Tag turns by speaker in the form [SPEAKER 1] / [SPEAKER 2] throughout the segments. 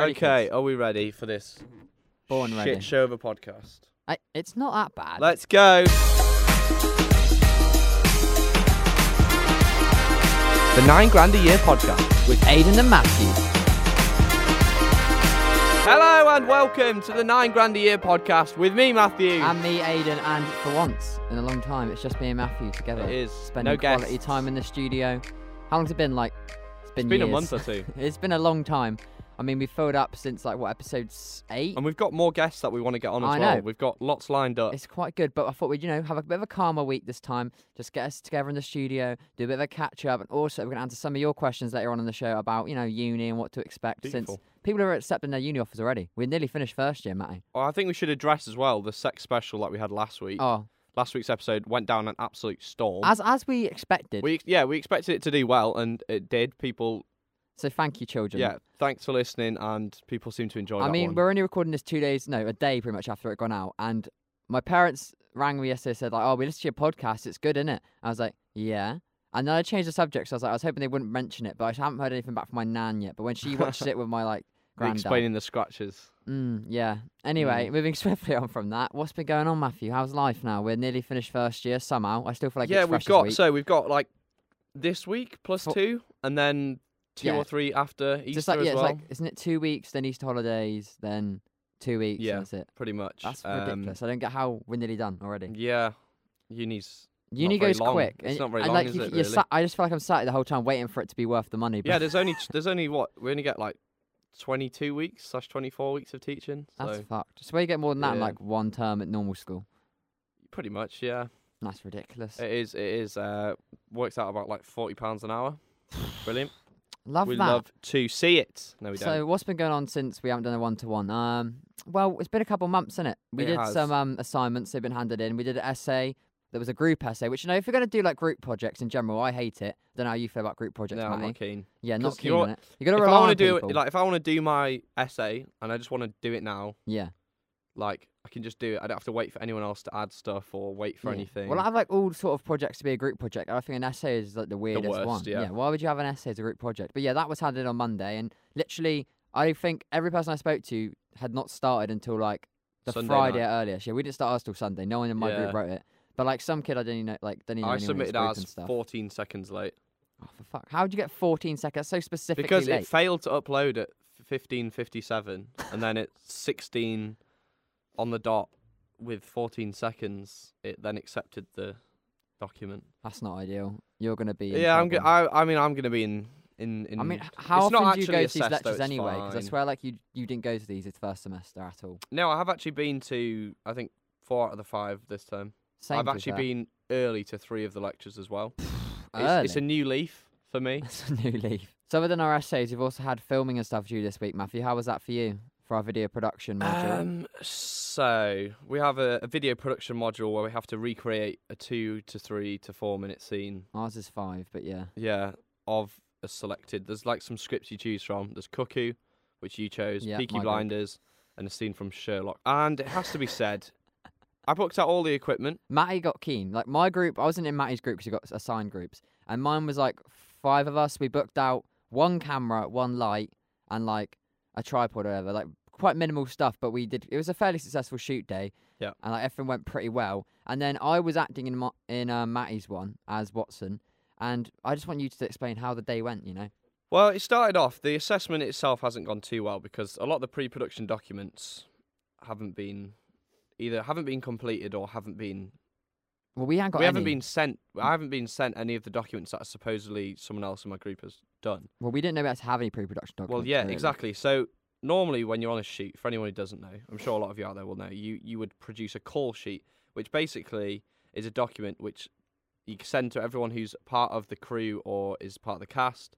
[SPEAKER 1] Ready,
[SPEAKER 2] okay,
[SPEAKER 1] kids?
[SPEAKER 2] are we ready for this
[SPEAKER 1] Born
[SPEAKER 2] shit
[SPEAKER 1] ready.
[SPEAKER 2] show of a podcast?
[SPEAKER 1] I, it's not that bad.
[SPEAKER 2] Let's go. The Nine Grand a Year podcast.
[SPEAKER 1] with Aiden and Matthew.
[SPEAKER 2] Hello and welcome to the Nine Grand a Year podcast with me, Matthew.
[SPEAKER 1] And me, Aiden, and for once in a long time, it's just me and Matthew together.
[SPEAKER 2] it is
[SPEAKER 1] Spending
[SPEAKER 2] no
[SPEAKER 1] quality time in the studio. How long's it been? Like, it's been
[SPEAKER 2] It's been a
[SPEAKER 1] years.
[SPEAKER 2] month or two,
[SPEAKER 1] it's been a long time. I mean, we've filled up since like what episode eight.
[SPEAKER 2] and we've got more guests that we want to get on as
[SPEAKER 1] I
[SPEAKER 2] well.
[SPEAKER 1] know.
[SPEAKER 2] We've got lots lined up.
[SPEAKER 1] It's quite good, but I thought we'd, you know, have a bit of a calmer week this time. Just get us together in the studio, do a bit of a catch up, and also we're going to answer some of your questions later on in the show about, you know, uni and what to expect. Since people are accepting their uni offers already. We're nearly finished first year, Matty.
[SPEAKER 2] Oh, I think we should address as well the sex special that we had last week.
[SPEAKER 1] Oh,
[SPEAKER 2] Last week's episode went down an absolute storm.
[SPEAKER 1] as as we expected.
[SPEAKER 2] we yeah we expected it to do well, and it did. People
[SPEAKER 1] so thank you, children.
[SPEAKER 2] yeah, thanks for listening, and people seem to enjoy
[SPEAKER 1] I mean,
[SPEAKER 2] one.
[SPEAKER 1] we're only recording this two days, no, a day pretty much after it gone out. And my parents rang me yesterday, said like, "Oh, we listened to your podcast. It's good, isn't it?" I was like, "Yeah." And then I changed the subject. So I was like, I was hoping they wouldn't mention it, but I haven't heard anything back from my nan yet. But when she watched it with my like granddad,
[SPEAKER 2] Explaining the scratches.
[SPEAKER 1] mm, yeah. Anyway,
[SPEAKER 2] Mm.
[SPEAKER 1] moving swiftly on from that, what's been going on, Matthew? How's life now? We're nearly finished first year somehow. I still feel like
[SPEAKER 2] yeah, we've got so we've got like this week plus two, and then two
[SPEAKER 1] Yeah.
[SPEAKER 2] or three after Easter
[SPEAKER 1] just like
[SPEAKER 2] as well.
[SPEAKER 1] it's like isn't it two weeks, then Easter holidays, then two weeks,
[SPEAKER 2] Yeah.
[SPEAKER 1] that's it.
[SPEAKER 2] pretty much.
[SPEAKER 1] That's
[SPEAKER 2] Um,
[SPEAKER 1] ridiculous. I don't get how we're nearly done already.
[SPEAKER 2] Yeah, uni's.
[SPEAKER 1] Uni goes quick.
[SPEAKER 2] It's
[SPEAKER 1] and-
[SPEAKER 2] not very long,
[SPEAKER 1] like,
[SPEAKER 2] is
[SPEAKER 1] you-
[SPEAKER 2] it, really?
[SPEAKER 1] sat- I just feel like I'm sat the whole time waiting for it to be worth the money.
[SPEAKER 2] Yeah, there's only there's only what we only get like twenty two weeks slash twenty four weeks of teaching.
[SPEAKER 1] that's
[SPEAKER 2] So
[SPEAKER 1] fucked. So where you get more than that in like one term at normal school.
[SPEAKER 2] pretty much, yeah.
[SPEAKER 1] That's ridiculous.
[SPEAKER 2] It is. It is. Uh, works out about like forty pounds an hour. Brilliant.
[SPEAKER 1] Love
[SPEAKER 2] we
[SPEAKER 1] that.
[SPEAKER 2] love to see it. No, we don't.
[SPEAKER 1] so what's been going on since we haven't done a one to one? Um, well, it's been a couple months, isn't it? We
[SPEAKER 2] It
[SPEAKER 1] did
[SPEAKER 2] has.
[SPEAKER 1] some um assignments. They've been handed in. We did an essay. There was a group essay, which you know, if you're going to do like group projects in general, I hate it. Don't know how you feel about group projects,
[SPEAKER 2] no, I'm not keen.
[SPEAKER 1] Yeah, not keen on it. You got to rely
[SPEAKER 2] I
[SPEAKER 1] on
[SPEAKER 2] want to do
[SPEAKER 1] people.
[SPEAKER 2] it, like if I want to do my essay and I just want to do it now,
[SPEAKER 1] yeah.
[SPEAKER 2] like I can just do it. I don't have to wait for anyone else to add stuff or wait for
[SPEAKER 1] Yeah.
[SPEAKER 2] anything.
[SPEAKER 1] Well, I have like all sort of projects to be a group project. I think an essay is like the weirdest
[SPEAKER 2] worst,
[SPEAKER 1] one.
[SPEAKER 2] yeah.
[SPEAKER 1] Why would you have an essay as a group project? But yeah, that was handed on Monday, and literally, I think every person I spoke to had not started until like the
[SPEAKER 2] Sunday
[SPEAKER 1] Friday
[SPEAKER 2] night.
[SPEAKER 1] earliest. Yeah, we didn't start ours till Sunday. No one in my group wrote it. But like some kid, I didn't even know. Like didn't even
[SPEAKER 2] I submitted ours 14 seconds late
[SPEAKER 1] Oh, for fuck! How would you get 14 seconds? So specifically
[SPEAKER 2] because
[SPEAKER 1] late.
[SPEAKER 2] it failed to upload at 15:57, and then at 16 on the dot with 14 seconds, it then accepted the document.
[SPEAKER 1] That's not ideal. You're gonna be.
[SPEAKER 2] yeah, I'm. Go-. I. I mean, I'm gonna be in. In. in
[SPEAKER 1] I mean, how
[SPEAKER 2] it's
[SPEAKER 1] often do you go to these
[SPEAKER 2] assessed, though,
[SPEAKER 1] lectures
[SPEAKER 2] it's
[SPEAKER 1] anyway? Because I
[SPEAKER 2] fine.
[SPEAKER 1] swear, like you, you didn't go to these this first semester at all.
[SPEAKER 2] No, I have actually been to. I think four out of the five this term.
[SPEAKER 1] Same.
[SPEAKER 2] I've
[SPEAKER 1] to
[SPEAKER 2] actually been early to three of the lectures as well. It's, it's a new leaf for me.
[SPEAKER 1] It's a new leaf. So other than our essays, you've also had filming and stuff due this week, Matthew. How was that for you for our video production module?
[SPEAKER 2] Um, so we have a, a video production module where we have to recreate a two to three to four minute scene.
[SPEAKER 1] Ours is five, but yeah.
[SPEAKER 2] Yeah, of a selected. There's like some scripts you choose from. There's Cuckoo, which you chose,
[SPEAKER 1] Yeah,
[SPEAKER 2] Peaky. Blinders, and a scene from Sherlock. And it has to be said, I booked out all the equipment.
[SPEAKER 1] Matty got keen. Like my group, I wasn't in Matty's group because he got assigned groups, and mine was like five of us. We booked out one camera, one light, and like a tripod or whatever. Like quite minimal stuff, but we did. It was a fairly successful shoot day.
[SPEAKER 2] Yeah.
[SPEAKER 1] And like everything went pretty well. And then I was acting in Ma- in uh, Matty's one as Watson, and I just want you to explain how the day went. You know.
[SPEAKER 2] Well, it started off. The assessment itself hasn't gone too well because a lot of the pre-production documents haven't been either haven't been completed or haven't been
[SPEAKER 1] Well, we haven't got
[SPEAKER 2] we haven't been sent. I haven't been sent any of the documents that supposedly someone else in my group has done.
[SPEAKER 1] Well, we didn't know we had to have any pre-production documents.
[SPEAKER 2] Well, yeah,
[SPEAKER 1] really.
[SPEAKER 2] exactly. So normally, when you're on a shoot, for anyone who doesn't know, I'm sure a lot of you out there will know. You you would produce a call sheet, which basically is a document which you send to everyone who's part of the crew or is part of the cast.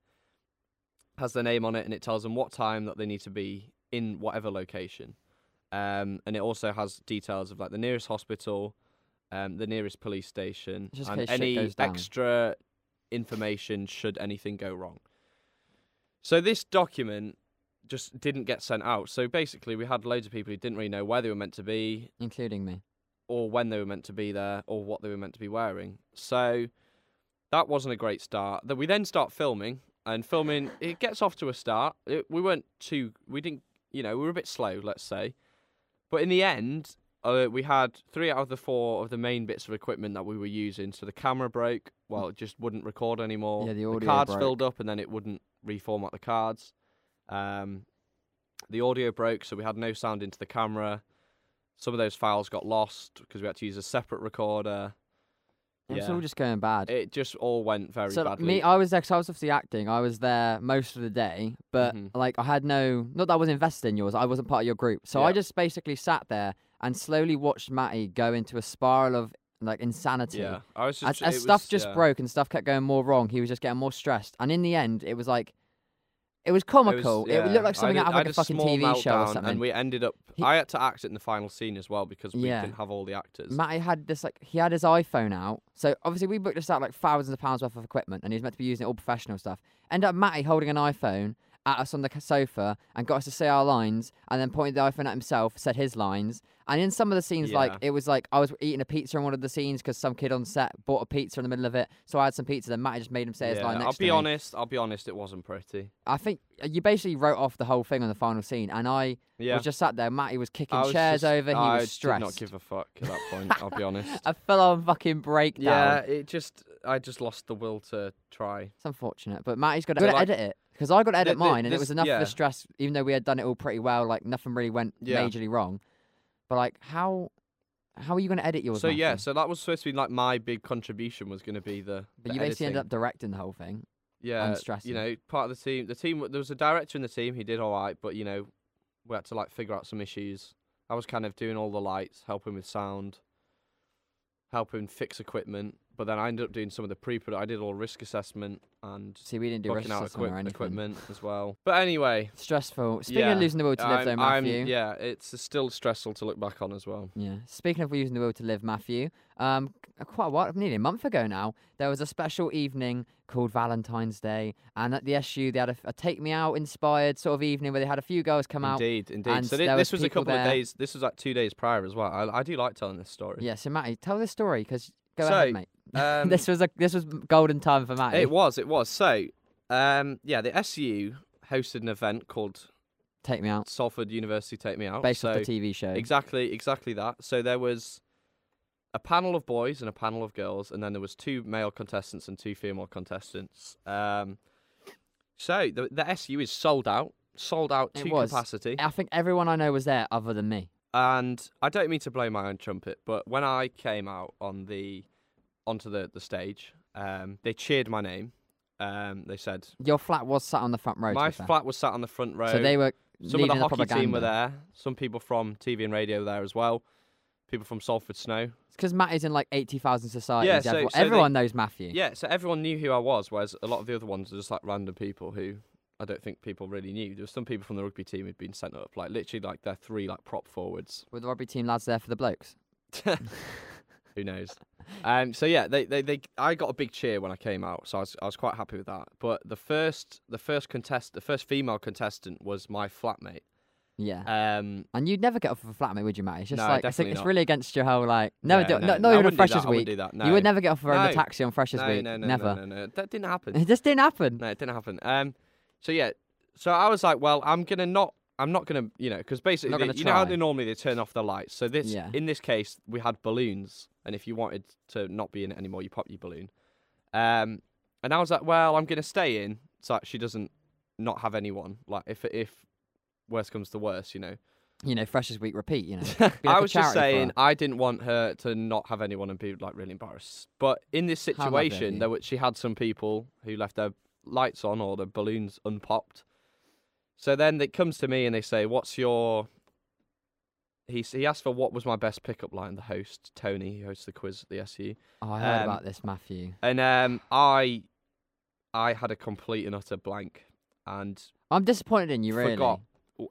[SPEAKER 2] Has their name on it, and it tells them what time that they need to be in whatever location. Um, and it also has details of like the nearest hospital, um, the nearest police station,
[SPEAKER 1] Just
[SPEAKER 2] and any extra information should anything go wrong. So this document just didn't get sent out. So basically, we had loads of people who didn't really know where they were meant to be,
[SPEAKER 1] including me.
[SPEAKER 2] or when they were meant to be there, or what they were meant to be wearing. So that wasn't a great start. That we then start filming, and filming it gets off to a start. It, we weren't too. We didn't you know, we were a bit slow, let's say. But in the end, uh, we had three out of the four of the main bits of equipment that we were using. So the camera broke. Well, it just wouldn't record anymore.
[SPEAKER 1] Yeah, the audio
[SPEAKER 2] cards
[SPEAKER 1] broke.
[SPEAKER 2] filled up, and then it wouldn't reformat the cards. Um, the audio broke, so we had no sound into the camera. Some of those files got lost because we had to use a separate recorder.
[SPEAKER 1] It was
[SPEAKER 2] Yeah.
[SPEAKER 1] all just going bad.
[SPEAKER 2] It just all went very
[SPEAKER 1] so like,
[SPEAKER 2] badly.
[SPEAKER 1] me, I was there 'cause I was obviously acting. I was there most of the day, but
[SPEAKER 2] Mhm.
[SPEAKER 1] like I had no, not that I was invested in yours. I wasn't part of your group, so I
[SPEAKER 2] Yeah.
[SPEAKER 1] just basically sat there and slowly watched Matty go into a spiral of like insanity.
[SPEAKER 2] yeah, I was just
[SPEAKER 1] As, as
[SPEAKER 2] it
[SPEAKER 1] stuff
[SPEAKER 2] was-
[SPEAKER 1] just
[SPEAKER 2] yeah.
[SPEAKER 1] broke and stuff kept going more wrong, he was just getting more stressed. And in the end, it was like, it was
[SPEAKER 2] It was-
[SPEAKER 1] comical. It, looked like something
[SPEAKER 2] did-
[SPEAKER 1] out of like
[SPEAKER 2] had
[SPEAKER 1] a fucking TV show or something.
[SPEAKER 2] And we ended up.
[SPEAKER 1] He-
[SPEAKER 2] I had to act it in the final scene as well because we
[SPEAKER 1] Yeah.
[SPEAKER 2] didn't have all the actors.
[SPEAKER 1] Matty had this like he had his iPhone out. So obviously we booked this out like thousands of pounds worth of equipment, and he was meant to be using it all professional stuff. Ended up Matty holding an iPhone at us on the sofa and got us to say our lines, and then pointed the iPhone at himself, said his lines. And in some of the scenes, like it was like I was eating a pizza in one of the scenes because some kid on set bought a pizza in the middle of it. So I had some pizza. Then Matty just made him say his line next
[SPEAKER 2] I'll be
[SPEAKER 1] me.
[SPEAKER 2] honest. I'll be honest. It wasn't pretty.
[SPEAKER 1] I think uh, you basically wrote off the whole thing on the final scene, and I
[SPEAKER 2] Yeah.
[SPEAKER 1] was just sat there. Matty was kicking
[SPEAKER 2] was
[SPEAKER 1] chairs
[SPEAKER 2] just-
[SPEAKER 1] over. He
[SPEAKER 2] I
[SPEAKER 1] was stressed.
[SPEAKER 2] did not give a fuck at that point. I'll be honest.
[SPEAKER 1] a full-on fucking breakdown.
[SPEAKER 2] Yeah, it just. I just lost the will to try.
[SPEAKER 1] It's unfortunate, but Matty's got to
[SPEAKER 2] like,
[SPEAKER 1] edit it because I got to edit mine, and it was enough of
[SPEAKER 2] yeah.
[SPEAKER 1] the stress. Even though we had done it all pretty well, like nothing really went
[SPEAKER 2] Yeah.
[SPEAKER 1] majorly wrong. But like, how how are you going to edit yours?
[SPEAKER 2] So yeah, so that was supposed to be like my big contribution was going to be the.
[SPEAKER 1] but
[SPEAKER 2] the
[SPEAKER 1] you basically ended up directing the whole thing.
[SPEAKER 2] yeah,
[SPEAKER 1] stressing.
[SPEAKER 2] you know, part of the team. The team. There was a director in the team. He did all right, but you know, we had to like figure out some issues. I was kind of doing all the lights, helping with sound, helping fix equipment. But then I ended up doing some of the pre I did all risk assessment and
[SPEAKER 1] See, we didn't do risk
[SPEAKER 2] out
[SPEAKER 1] assessment or anything.
[SPEAKER 2] equipment as well. But anyway,
[SPEAKER 1] Stressful. Speaking
[SPEAKER 2] Yeah,
[SPEAKER 1] of losing the will to live,
[SPEAKER 2] I'm,
[SPEAKER 1] though,
[SPEAKER 2] I'm-
[SPEAKER 1] Matthew.
[SPEAKER 2] yeah, it's still stressful to look back on as well.
[SPEAKER 1] Yeah. Speaking of losing the will to live, Matthew, um, quite a while, nearly a month ago now, there was a special evening called Valentine's Day, and at the SU they had a Take Me Out inspired sort of evening where they had a few girls come out.
[SPEAKER 2] Indeed, indeed. So this
[SPEAKER 1] was
[SPEAKER 2] was a couple of days. This was like two days prior as well. I, I do like telling this story.
[SPEAKER 1] Yeah. So Matty, tell the story because go
[SPEAKER 2] So,
[SPEAKER 1] ahead, mate.
[SPEAKER 2] Um,
[SPEAKER 1] this was a this was golden time for Matt.
[SPEAKER 2] It was, it was. So, um, yeah, the SU hosted an event called
[SPEAKER 1] Take Me Out,
[SPEAKER 2] Salford University Take Me Out.
[SPEAKER 1] based
[SPEAKER 2] so
[SPEAKER 1] off the TV show.
[SPEAKER 2] exactly, exactly that. So there was a panel of boys and a panel of girls, and then there was two male contestants and two female contestants. Um, so the the SU is sold out, sold out
[SPEAKER 1] It
[SPEAKER 2] to
[SPEAKER 1] was.
[SPEAKER 2] capacity.
[SPEAKER 1] I think everyone I know was there other than me.
[SPEAKER 2] And I don't mean to blow my own trumpet, but when I came out on the onto the the stage, um, they cheered my name. Um, they said
[SPEAKER 1] Your flat was sat on the front row.
[SPEAKER 2] my
[SPEAKER 1] fair.
[SPEAKER 2] flat was sat on the front row.
[SPEAKER 1] So they were
[SPEAKER 2] Some of
[SPEAKER 1] leading
[SPEAKER 2] the hockey
[SPEAKER 1] propaganda.
[SPEAKER 2] team were there. Some people from TV and radio were there as well. People from Salford Snow.
[SPEAKER 1] It's because Matt is in like eighty thousand societies.
[SPEAKER 2] Yeah, so-
[SPEAKER 1] everyone,
[SPEAKER 2] so they-
[SPEAKER 1] everyone knows Matthew.
[SPEAKER 2] Yeah, so everyone knew who I was, whereas a lot of the other ones are just like random people who I don't think people really knew. There were some people from the rugby team who'd been sent up, like literally like they're three like prop forwards.
[SPEAKER 1] Were the rugby team lads there for the blokes?
[SPEAKER 2] Who knows? Um, so yeah, they, they, they, I got a big cheer when I came out, so I was, I was quite happy with that. But the first, the first contest, the first female contestant was my flatmate.
[SPEAKER 1] Yeah.
[SPEAKER 2] Um,
[SPEAKER 1] and you'd never get off of a flatmate, would you, Matty? It's just
[SPEAKER 2] no,
[SPEAKER 1] like it's, it's really against your whole like never
[SPEAKER 2] yeah,
[SPEAKER 1] do
[SPEAKER 2] no, no, I
[SPEAKER 1] even on Freshers
[SPEAKER 2] that, I wouldn't
[SPEAKER 1] Week.
[SPEAKER 2] do that.
[SPEAKER 1] You would never get off of a taxi on Freshers
[SPEAKER 2] no,
[SPEAKER 1] Week.
[SPEAKER 2] No, no,
[SPEAKER 1] never.
[SPEAKER 2] no, no, no, that didn't happen.
[SPEAKER 1] It just didn't happen.
[SPEAKER 2] No, it didn't happen. Um, so yeah, so I was like, well, I'm gonna not, I'm not gonna, you know, because basically, they- you know how
[SPEAKER 1] try.
[SPEAKER 2] they normally they turn off the lights. So this,
[SPEAKER 1] Yeah.
[SPEAKER 2] in this case, we had balloons, and if you wanted to not be in it anymore, you pop your balloon. Um, and I was like, well, I'm gonna stay in, so that she doesn't not have anyone. Like if if worst comes to worst, you know.
[SPEAKER 1] You know, Freshers Week repeat. You know, Be like
[SPEAKER 2] I
[SPEAKER 1] a
[SPEAKER 2] was just
[SPEAKER 1] charity for
[SPEAKER 2] saying. I didn't want her to not have anyone and be like really embarrassed. But in this
[SPEAKER 1] How lovely of
[SPEAKER 2] situation,
[SPEAKER 1] you.
[SPEAKER 2] there were, she had some people who left their lights on or the balloons unpopped. So then it comes to me and they say, "What's your?" He he asked for what was my best pickup line. The host Tony, who hosts the quiz at the SU,
[SPEAKER 1] Oh, I heard
[SPEAKER 2] um,
[SPEAKER 1] about this, Matthew.
[SPEAKER 2] and um, I, I had a complete and utter blank, and
[SPEAKER 1] I'm disappointed in you, really.
[SPEAKER 2] forgot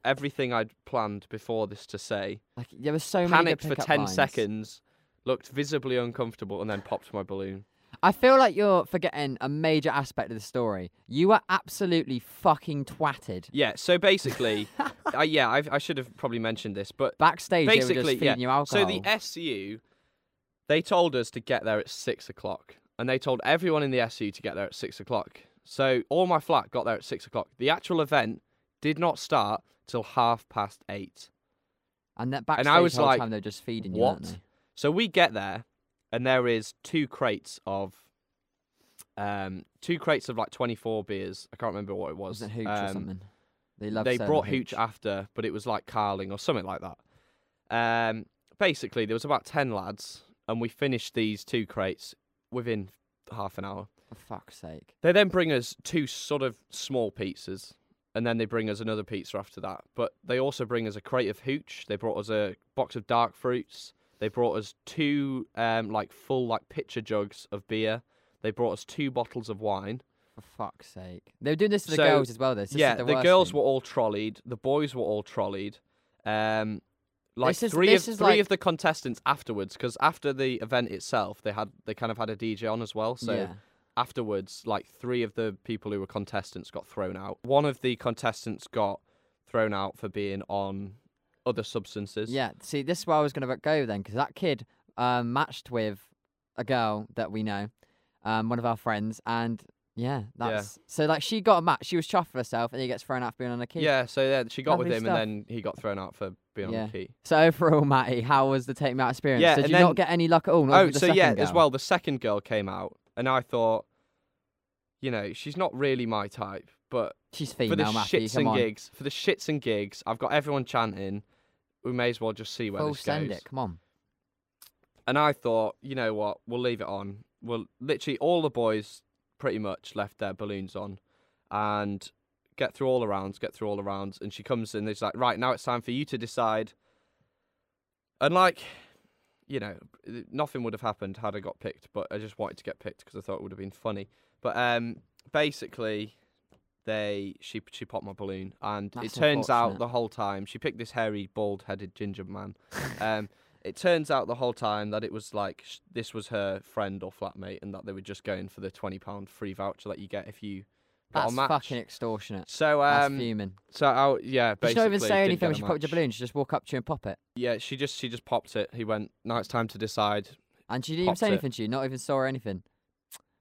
[SPEAKER 2] everything I'd planned before this to say.
[SPEAKER 1] Like there was so many.
[SPEAKER 2] panicked for 10
[SPEAKER 1] lines.
[SPEAKER 2] seconds, looked visibly uncomfortable, and then popped my balloon.
[SPEAKER 1] I feel like you're forgetting a major aspect of the story. You were absolutely fucking twatted.
[SPEAKER 2] Yeah, so basically, uh, yeah, I, I should have probably mentioned this, but
[SPEAKER 1] Backstage, they were
[SPEAKER 2] Basically,
[SPEAKER 1] just feeding
[SPEAKER 2] yeah.
[SPEAKER 1] you alcohol.
[SPEAKER 2] so the SU, they told us to get there at six o'clock, and they told everyone in the SU to get there at six o'clock. So all my flat got there at six o'clock. The actual event did not start till half past eight.
[SPEAKER 1] And that backstage
[SPEAKER 2] And I was
[SPEAKER 1] whole
[SPEAKER 2] like,
[SPEAKER 1] time they're just feeding you,
[SPEAKER 2] "What?" So we get there, and there is two crates of, um, two crates of like twenty four beers. I can't remember what it was.
[SPEAKER 1] Was it hooch or
[SPEAKER 2] Um,
[SPEAKER 1] something? They love
[SPEAKER 2] they brought hooch after, but it was like carling or something like that. Um, basically, there was about ten lads, and we finished these two crates within half an hour.
[SPEAKER 1] For fuck's sake.
[SPEAKER 2] They then bring us two sort of small pizzas, and then they bring us another pizza after that. But they also bring us a crate of hooch. They brought us a box of dark fruits. They brought us two um, like full like pitcher jugs of beer. They brought us two bottles of wine.
[SPEAKER 1] For fuck's sake. They were doing this to the
[SPEAKER 2] So,
[SPEAKER 1] girls as well, this. this
[SPEAKER 2] yeah,
[SPEAKER 1] is the,
[SPEAKER 2] the
[SPEAKER 1] worst
[SPEAKER 2] girls
[SPEAKER 1] thing.
[SPEAKER 2] were all trolleyed. The boys were all trolleyed. Um, like
[SPEAKER 1] This is-
[SPEAKER 2] three
[SPEAKER 1] this
[SPEAKER 2] of
[SPEAKER 1] is
[SPEAKER 2] three
[SPEAKER 1] like-
[SPEAKER 2] of the contestants afterwards, because after the event itself, they had they kind of had a DJ on as well. So
[SPEAKER 1] yeah.
[SPEAKER 2] afterwards, like three of the people who were contestants got thrown out. One of the contestants got thrown out for being on other substances.
[SPEAKER 1] Yeah, see, this is where I was going to go then, because that kid um, matched with a girl that we know, um, one of our friends, and yeah, that's so like she got a match. She was chuffed for herself, and he gets thrown out for being on a key.
[SPEAKER 2] Yeah, so yeah, she got with him,
[SPEAKER 1] stuff.
[SPEAKER 2] and then he got thrown out for being
[SPEAKER 1] Yeah.
[SPEAKER 2] on the key.
[SPEAKER 1] So overall, Matty, how was the take me out experience?
[SPEAKER 2] Yeah,
[SPEAKER 1] Did
[SPEAKER 2] and
[SPEAKER 1] you not
[SPEAKER 2] then-
[SPEAKER 1] get any luck at all? Not
[SPEAKER 2] Oh,
[SPEAKER 1] with the
[SPEAKER 2] so
[SPEAKER 1] second
[SPEAKER 2] yeah,
[SPEAKER 1] girl?
[SPEAKER 2] as well, the second girl came out, and I thought, you know, she's not really my type, but
[SPEAKER 1] She's
[SPEAKER 2] for the
[SPEAKER 1] female, Matty.
[SPEAKER 2] shits and
[SPEAKER 1] on,
[SPEAKER 2] gigs, for the shits and gigs, I've got everyone chanting. We may as well just see where
[SPEAKER 1] full
[SPEAKER 2] this
[SPEAKER 1] send
[SPEAKER 2] goes.
[SPEAKER 1] it. Come on.
[SPEAKER 2] And I thought, you know what, we'll leave it on. Well, literally all the boys pretty much left their balloons on, and get through all the rounds, get through all the rounds, and she comes in. It's like, right now it's time for you to decide. And like, you know, nothing would have happened had I got picked, but I just wanted to get picked because I thought it would have been funny. But um, basically, they she she popped my balloon, and
[SPEAKER 1] That's
[SPEAKER 2] it turns out the whole time she picked this hairy, bald-headed ginger man. um, it turns out the whole time that it was like sh- this was her friend or flatmate, and that they were just going for the twenty pound free voucher that you get if you got
[SPEAKER 1] That's
[SPEAKER 2] match.
[SPEAKER 1] fucking extortionate.
[SPEAKER 2] So
[SPEAKER 1] That's
[SPEAKER 2] um,
[SPEAKER 1] fuming.
[SPEAKER 2] so I, yeah,
[SPEAKER 1] She
[SPEAKER 2] basically
[SPEAKER 1] don't even say
[SPEAKER 2] didn't
[SPEAKER 1] anything
[SPEAKER 2] get
[SPEAKER 1] when
[SPEAKER 2] a
[SPEAKER 1] she popped your
[SPEAKER 2] match.
[SPEAKER 1] balloon. She just walk up to you and pop it.
[SPEAKER 2] Yeah, she just she just popped it. He went, now it's time to decide.
[SPEAKER 1] And she didn't even
[SPEAKER 2] Popped
[SPEAKER 1] say
[SPEAKER 2] it.
[SPEAKER 1] anything to you. Not even saw anything.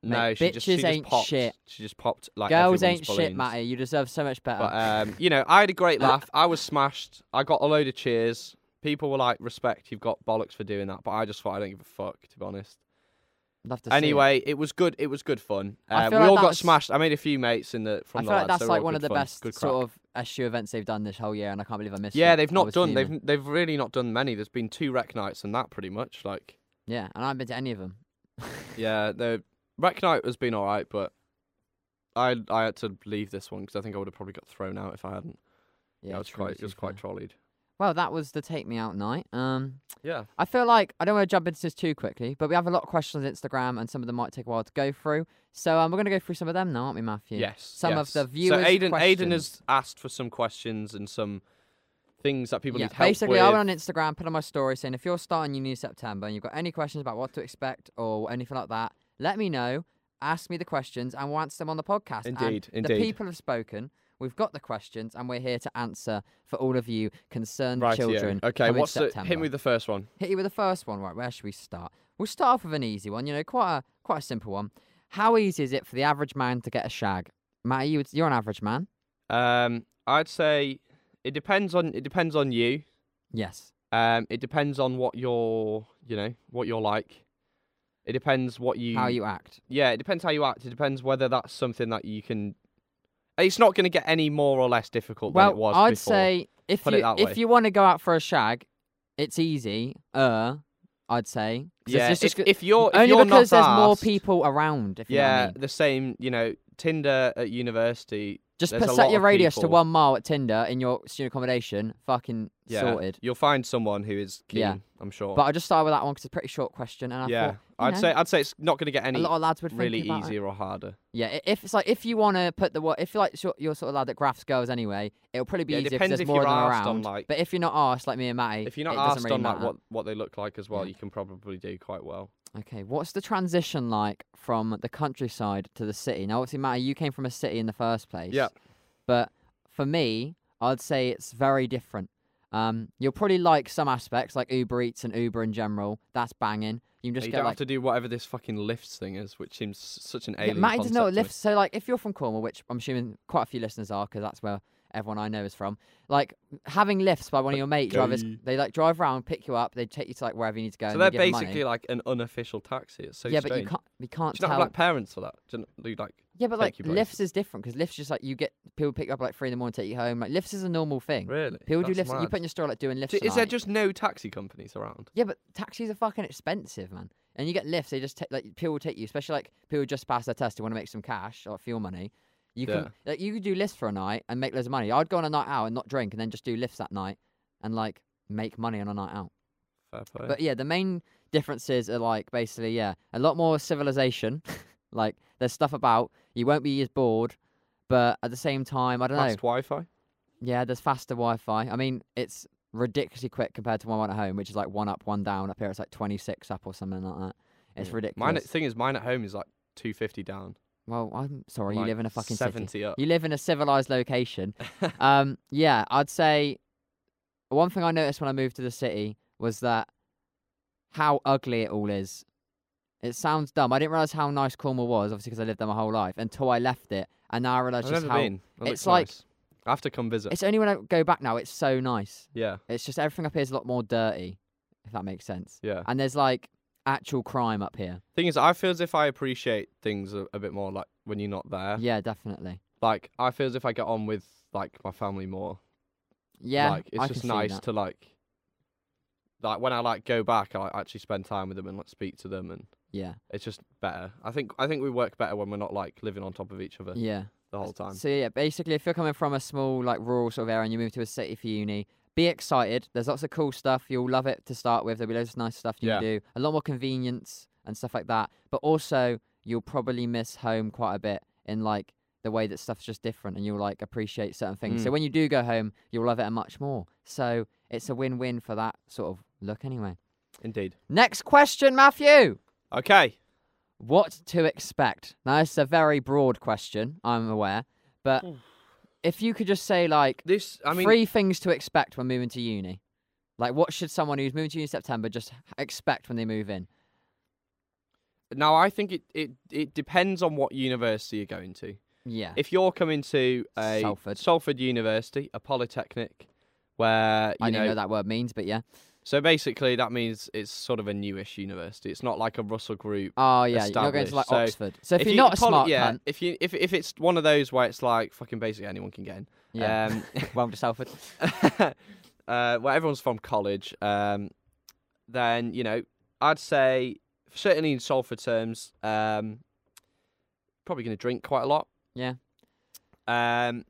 [SPEAKER 1] Mate,
[SPEAKER 2] no, she just she
[SPEAKER 1] bitches
[SPEAKER 2] just
[SPEAKER 1] ain't
[SPEAKER 2] popped.
[SPEAKER 1] shit.
[SPEAKER 2] She just popped like
[SPEAKER 1] Girls ain't shit,
[SPEAKER 2] balloons.
[SPEAKER 1] Matty. You deserve so much better.
[SPEAKER 2] But um, you know, I had a great laugh. I was smashed. I got a load of cheers. People were like, "Respect, you've got bollocks for doing that." But I just thought I don't give a fuck, to be honest.
[SPEAKER 1] Love to see it.
[SPEAKER 2] Anyway, it was good. It was good fun. Uh, we
[SPEAKER 1] like
[SPEAKER 2] all got smashed. I made a few mates in the from
[SPEAKER 1] I
[SPEAKER 2] the
[SPEAKER 1] feel like
[SPEAKER 2] lads.
[SPEAKER 1] that's like one of the
[SPEAKER 2] fun.
[SPEAKER 1] best sort of SU events they've done this whole year, and I can't believe I missed it.
[SPEAKER 2] Yeah,
[SPEAKER 1] I
[SPEAKER 2] they've not done. They've they've really not done many. There's been two rec nights and that pretty much. Like,
[SPEAKER 1] Yeah, and I haven't been to any of them.
[SPEAKER 2] yeah, the rec night has been all right, but I I had to leave this one because I think I would have probably got thrown out if I hadn't.
[SPEAKER 1] Yeah,
[SPEAKER 2] Yeah, it was quite it was quite trolleyed.
[SPEAKER 1] Well, that was the take me out night. Um,
[SPEAKER 2] Yeah.
[SPEAKER 1] I feel like I don't want to jump into this too quickly, but we have a lot of questions on Instagram, and some of them might take a while to go through. So um, we're going to go through some of them now, aren't we, Matthew?
[SPEAKER 2] Yes.
[SPEAKER 1] Some of the viewers'
[SPEAKER 2] So Aiden, Aiden has asked for some questions and some things that people
[SPEAKER 1] yeah,
[SPEAKER 2] need help with.
[SPEAKER 1] basically,
[SPEAKER 2] with.
[SPEAKER 1] I went on Instagram, put on my story saying if you're starting uni in September and you've got any questions about what to expect or anything like that, let me know. Ask me the questions, and we'll answer them on the podcast. And
[SPEAKER 2] Indeed,
[SPEAKER 1] The people have spoken. We've got the questions, and we're here to answer for all of you concerned
[SPEAKER 2] Right,
[SPEAKER 1] children.
[SPEAKER 2] Okay,
[SPEAKER 1] coming
[SPEAKER 2] what's the hit me with the first one?
[SPEAKER 1] Hit you with the first one, right? Where should we start? We'll start off with an easy one. You know, quite a quite a simple one. How easy is it for the average man to get a shag? Matt, you you're an average man.
[SPEAKER 2] Um, I'd say it depends on it depends on you.
[SPEAKER 1] Yes.
[SPEAKER 2] Um, it depends on what you're, you know, what you're like. It depends what you.
[SPEAKER 1] How you act.
[SPEAKER 2] Yeah, it depends how you act. It depends whether that's something that you can. It's not going to get any more or less difficult
[SPEAKER 1] Well,
[SPEAKER 2] than it was
[SPEAKER 1] I'd
[SPEAKER 2] before.
[SPEAKER 1] say if
[SPEAKER 2] Put
[SPEAKER 1] you if
[SPEAKER 2] way.
[SPEAKER 1] you want to go out for a shag, it's easy. Uh, I'd say.
[SPEAKER 2] yeah,
[SPEAKER 1] it's just,
[SPEAKER 2] if, if you're if
[SPEAKER 1] only
[SPEAKER 2] you're
[SPEAKER 1] because there's more people around. If what I
[SPEAKER 2] Yeah,
[SPEAKER 1] mean.
[SPEAKER 2] the same. You know, Tinder at university.
[SPEAKER 1] Just put set your radius to one mile at Tinder in your student accommodation. Fucking
[SPEAKER 2] Yeah,
[SPEAKER 1] sorted.
[SPEAKER 2] you'll find someone who is keen.
[SPEAKER 1] Yeah.
[SPEAKER 2] I'm sure.
[SPEAKER 1] But I just started with that one because it's a pretty short question, and I
[SPEAKER 2] yeah,
[SPEAKER 1] thought
[SPEAKER 2] I'd
[SPEAKER 1] know,
[SPEAKER 2] say I'd say it's not going to get any.
[SPEAKER 1] a lot of lads would
[SPEAKER 2] really
[SPEAKER 1] about it.
[SPEAKER 2] easier or harder.
[SPEAKER 1] Yeah, if it's like if you want to put the what if like you're sort of lad that grafts girls anyway, it'll probably be
[SPEAKER 2] Yeah,
[SPEAKER 1] easier because there's more
[SPEAKER 2] you're
[SPEAKER 1] of
[SPEAKER 2] on,
[SPEAKER 1] around.
[SPEAKER 2] like-
[SPEAKER 1] but if you're not asked like me and Matty,
[SPEAKER 2] If you're not asked
[SPEAKER 1] really
[SPEAKER 2] on like
[SPEAKER 1] matter.
[SPEAKER 2] what what they look like as well,
[SPEAKER 1] Yeah.
[SPEAKER 2] you can probably do quite well.
[SPEAKER 1] Okay, what's the transition like from the countryside to the city? Now, obviously, Matty, you came from a city in the first place.
[SPEAKER 2] Yeah.
[SPEAKER 1] But for me, I'd say it's very different. Um, you'll probably like some aspects, like Uber Eats and Uber in general. That's banging. You can just
[SPEAKER 2] you
[SPEAKER 1] get
[SPEAKER 2] don't
[SPEAKER 1] like
[SPEAKER 2] have to do whatever this fucking lifts thing is, which seems such an
[SPEAKER 1] Yeah,
[SPEAKER 2] alien
[SPEAKER 1] Matty doesn't know what lifts. So, like, if you're from Cornwall, which I'm assuming quite a few listeners are, because that's where everyone I know is from. Like having lifts by one of your mate drivers, they like drive around, pick you up, they take you to like wherever you need to go.
[SPEAKER 2] So
[SPEAKER 1] and
[SPEAKER 2] they're
[SPEAKER 1] they give
[SPEAKER 2] basically
[SPEAKER 1] money.
[SPEAKER 2] like an unofficial taxi. It's so
[SPEAKER 1] yeah, but
[SPEAKER 2] strange.
[SPEAKER 1] you can't you can't
[SPEAKER 2] Do you not
[SPEAKER 1] tell.
[SPEAKER 2] have like parents for that? Do you, do you, like
[SPEAKER 1] yeah, but
[SPEAKER 2] take
[SPEAKER 1] like
[SPEAKER 2] places?
[SPEAKER 1] lifts is different because lifts just like you get people pick you up at, like three in the morning, take you home. Like lifts is a normal thing.
[SPEAKER 2] really?
[SPEAKER 1] People do
[SPEAKER 2] That's
[SPEAKER 1] lifts. You
[SPEAKER 2] mad.
[SPEAKER 1] put in your store like doing lifts. At
[SPEAKER 2] Is there just no taxi companies around?
[SPEAKER 1] Yeah, but taxis are fucking expensive, man. And you get lifts. They just take like people will take you, especially like people who just pass their test who want to make some cash or fuel money. You
[SPEAKER 2] Yeah.
[SPEAKER 1] can like you could do lifts for a night and make loads of money. I'd go on a night out and not drink, and then just do lifts that night and like make money on a night out.
[SPEAKER 2] Fair play.
[SPEAKER 1] But yeah, the main differences are like basically yeah, a lot more civilization. like there's stuff about you won't be as bored, but at the same time, I don't know.
[SPEAKER 2] Fast Wi-Fi.
[SPEAKER 1] Yeah, there's faster Wi-Fi. I mean, it's ridiculously quick compared to my one at home, which is like one up, one down. Up here, it's like 26 up or something like that. It's
[SPEAKER 2] Yeah.
[SPEAKER 1] ridiculous.
[SPEAKER 2] Mine thing is mine at home is like two fifty down.
[SPEAKER 1] Well, I'm sorry, you live in a fucking city.
[SPEAKER 2] seventy up.
[SPEAKER 1] You live in a civilized location. um, yeah, I'd say one thing I noticed when I moved to the city was that how ugly it all is. It sounds dumb. I didn't realize how nice Cornwall was, obviously because I lived there my whole life, until I left it, and now I realize
[SPEAKER 2] I've
[SPEAKER 1] just
[SPEAKER 2] never
[SPEAKER 1] how
[SPEAKER 2] been.
[SPEAKER 1] It's like-
[SPEAKER 2] nice. I have to come visit.
[SPEAKER 1] it's only when I go back now. It's so nice.
[SPEAKER 2] Yeah,
[SPEAKER 1] It's just everything up here is a lot more dirty, if that makes sense.
[SPEAKER 2] yeah.
[SPEAKER 1] And there's like actual crime up here.
[SPEAKER 2] Thing is, I feel as if I appreciate things a, a bit more like when you're not there.
[SPEAKER 1] Yeah, definitely.
[SPEAKER 2] Like I feel as if I get on with like my family more.
[SPEAKER 1] Yeah,
[SPEAKER 2] like it's
[SPEAKER 1] I
[SPEAKER 2] just
[SPEAKER 1] can see
[SPEAKER 2] nice
[SPEAKER 1] that.
[SPEAKER 2] to like. Like when I like go back, I like, actually spend time with them and like speak to them, and
[SPEAKER 1] Yeah,
[SPEAKER 2] it's just better. I think I think we work better when we're not like living on top of each other
[SPEAKER 1] yeah.
[SPEAKER 2] the whole time.
[SPEAKER 1] So yeah, basically, if you're coming from a small like rural sort of area and you move to a city for uni, be excited. There's lots of cool stuff. You'll love it to start with. There'll be loads of nice stuff you
[SPEAKER 2] Yeah.
[SPEAKER 1] can do. A lot more convenience and stuff like that. But also, you'll probably miss home quite a bit in like the way that stuff's just different, and you'll like appreciate certain things. So
[SPEAKER 2] Mm.
[SPEAKER 1] when you do go home, you'll love it much more. So it's a win-win for that sort of look, anyway.
[SPEAKER 2] Indeed.
[SPEAKER 1] Next question, Matthew.
[SPEAKER 2] Okay.
[SPEAKER 1] What to expect? Now, is a very broad question, I'm aware, but. If you could just say like
[SPEAKER 2] This I mean
[SPEAKER 1] three things to expect when moving to uni, like what should someone who's moving to uni in September just expect when they move in?
[SPEAKER 2] now I think it, it it depends on what university you're going to.
[SPEAKER 1] Yeah,
[SPEAKER 2] If you're coming to a
[SPEAKER 1] Salford.
[SPEAKER 2] University, a polytechnic, where you
[SPEAKER 1] I
[SPEAKER 2] know,
[SPEAKER 1] didn't know that word means, but yeah.
[SPEAKER 2] So basically that means it's sort of a newish university. It's not like a Russell Group.
[SPEAKER 1] Oh yeah, you're going to like.
[SPEAKER 2] So
[SPEAKER 1] Oxford. So if,
[SPEAKER 2] If
[SPEAKER 1] you're
[SPEAKER 2] you-
[SPEAKER 1] not a smart
[SPEAKER 2] yeah,
[SPEAKER 1] cunt,
[SPEAKER 2] if you if if it's one of those where it's like fucking basically anyone can get in.
[SPEAKER 1] yeah,
[SPEAKER 2] Um,
[SPEAKER 1] welcome to Salford.
[SPEAKER 2] uh, where everyone's from college, um, then you know I'd say certainly in Salford terms, um, probably going to drink quite a lot.
[SPEAKER 1] Yeah.
[SPEAKER 2] Um,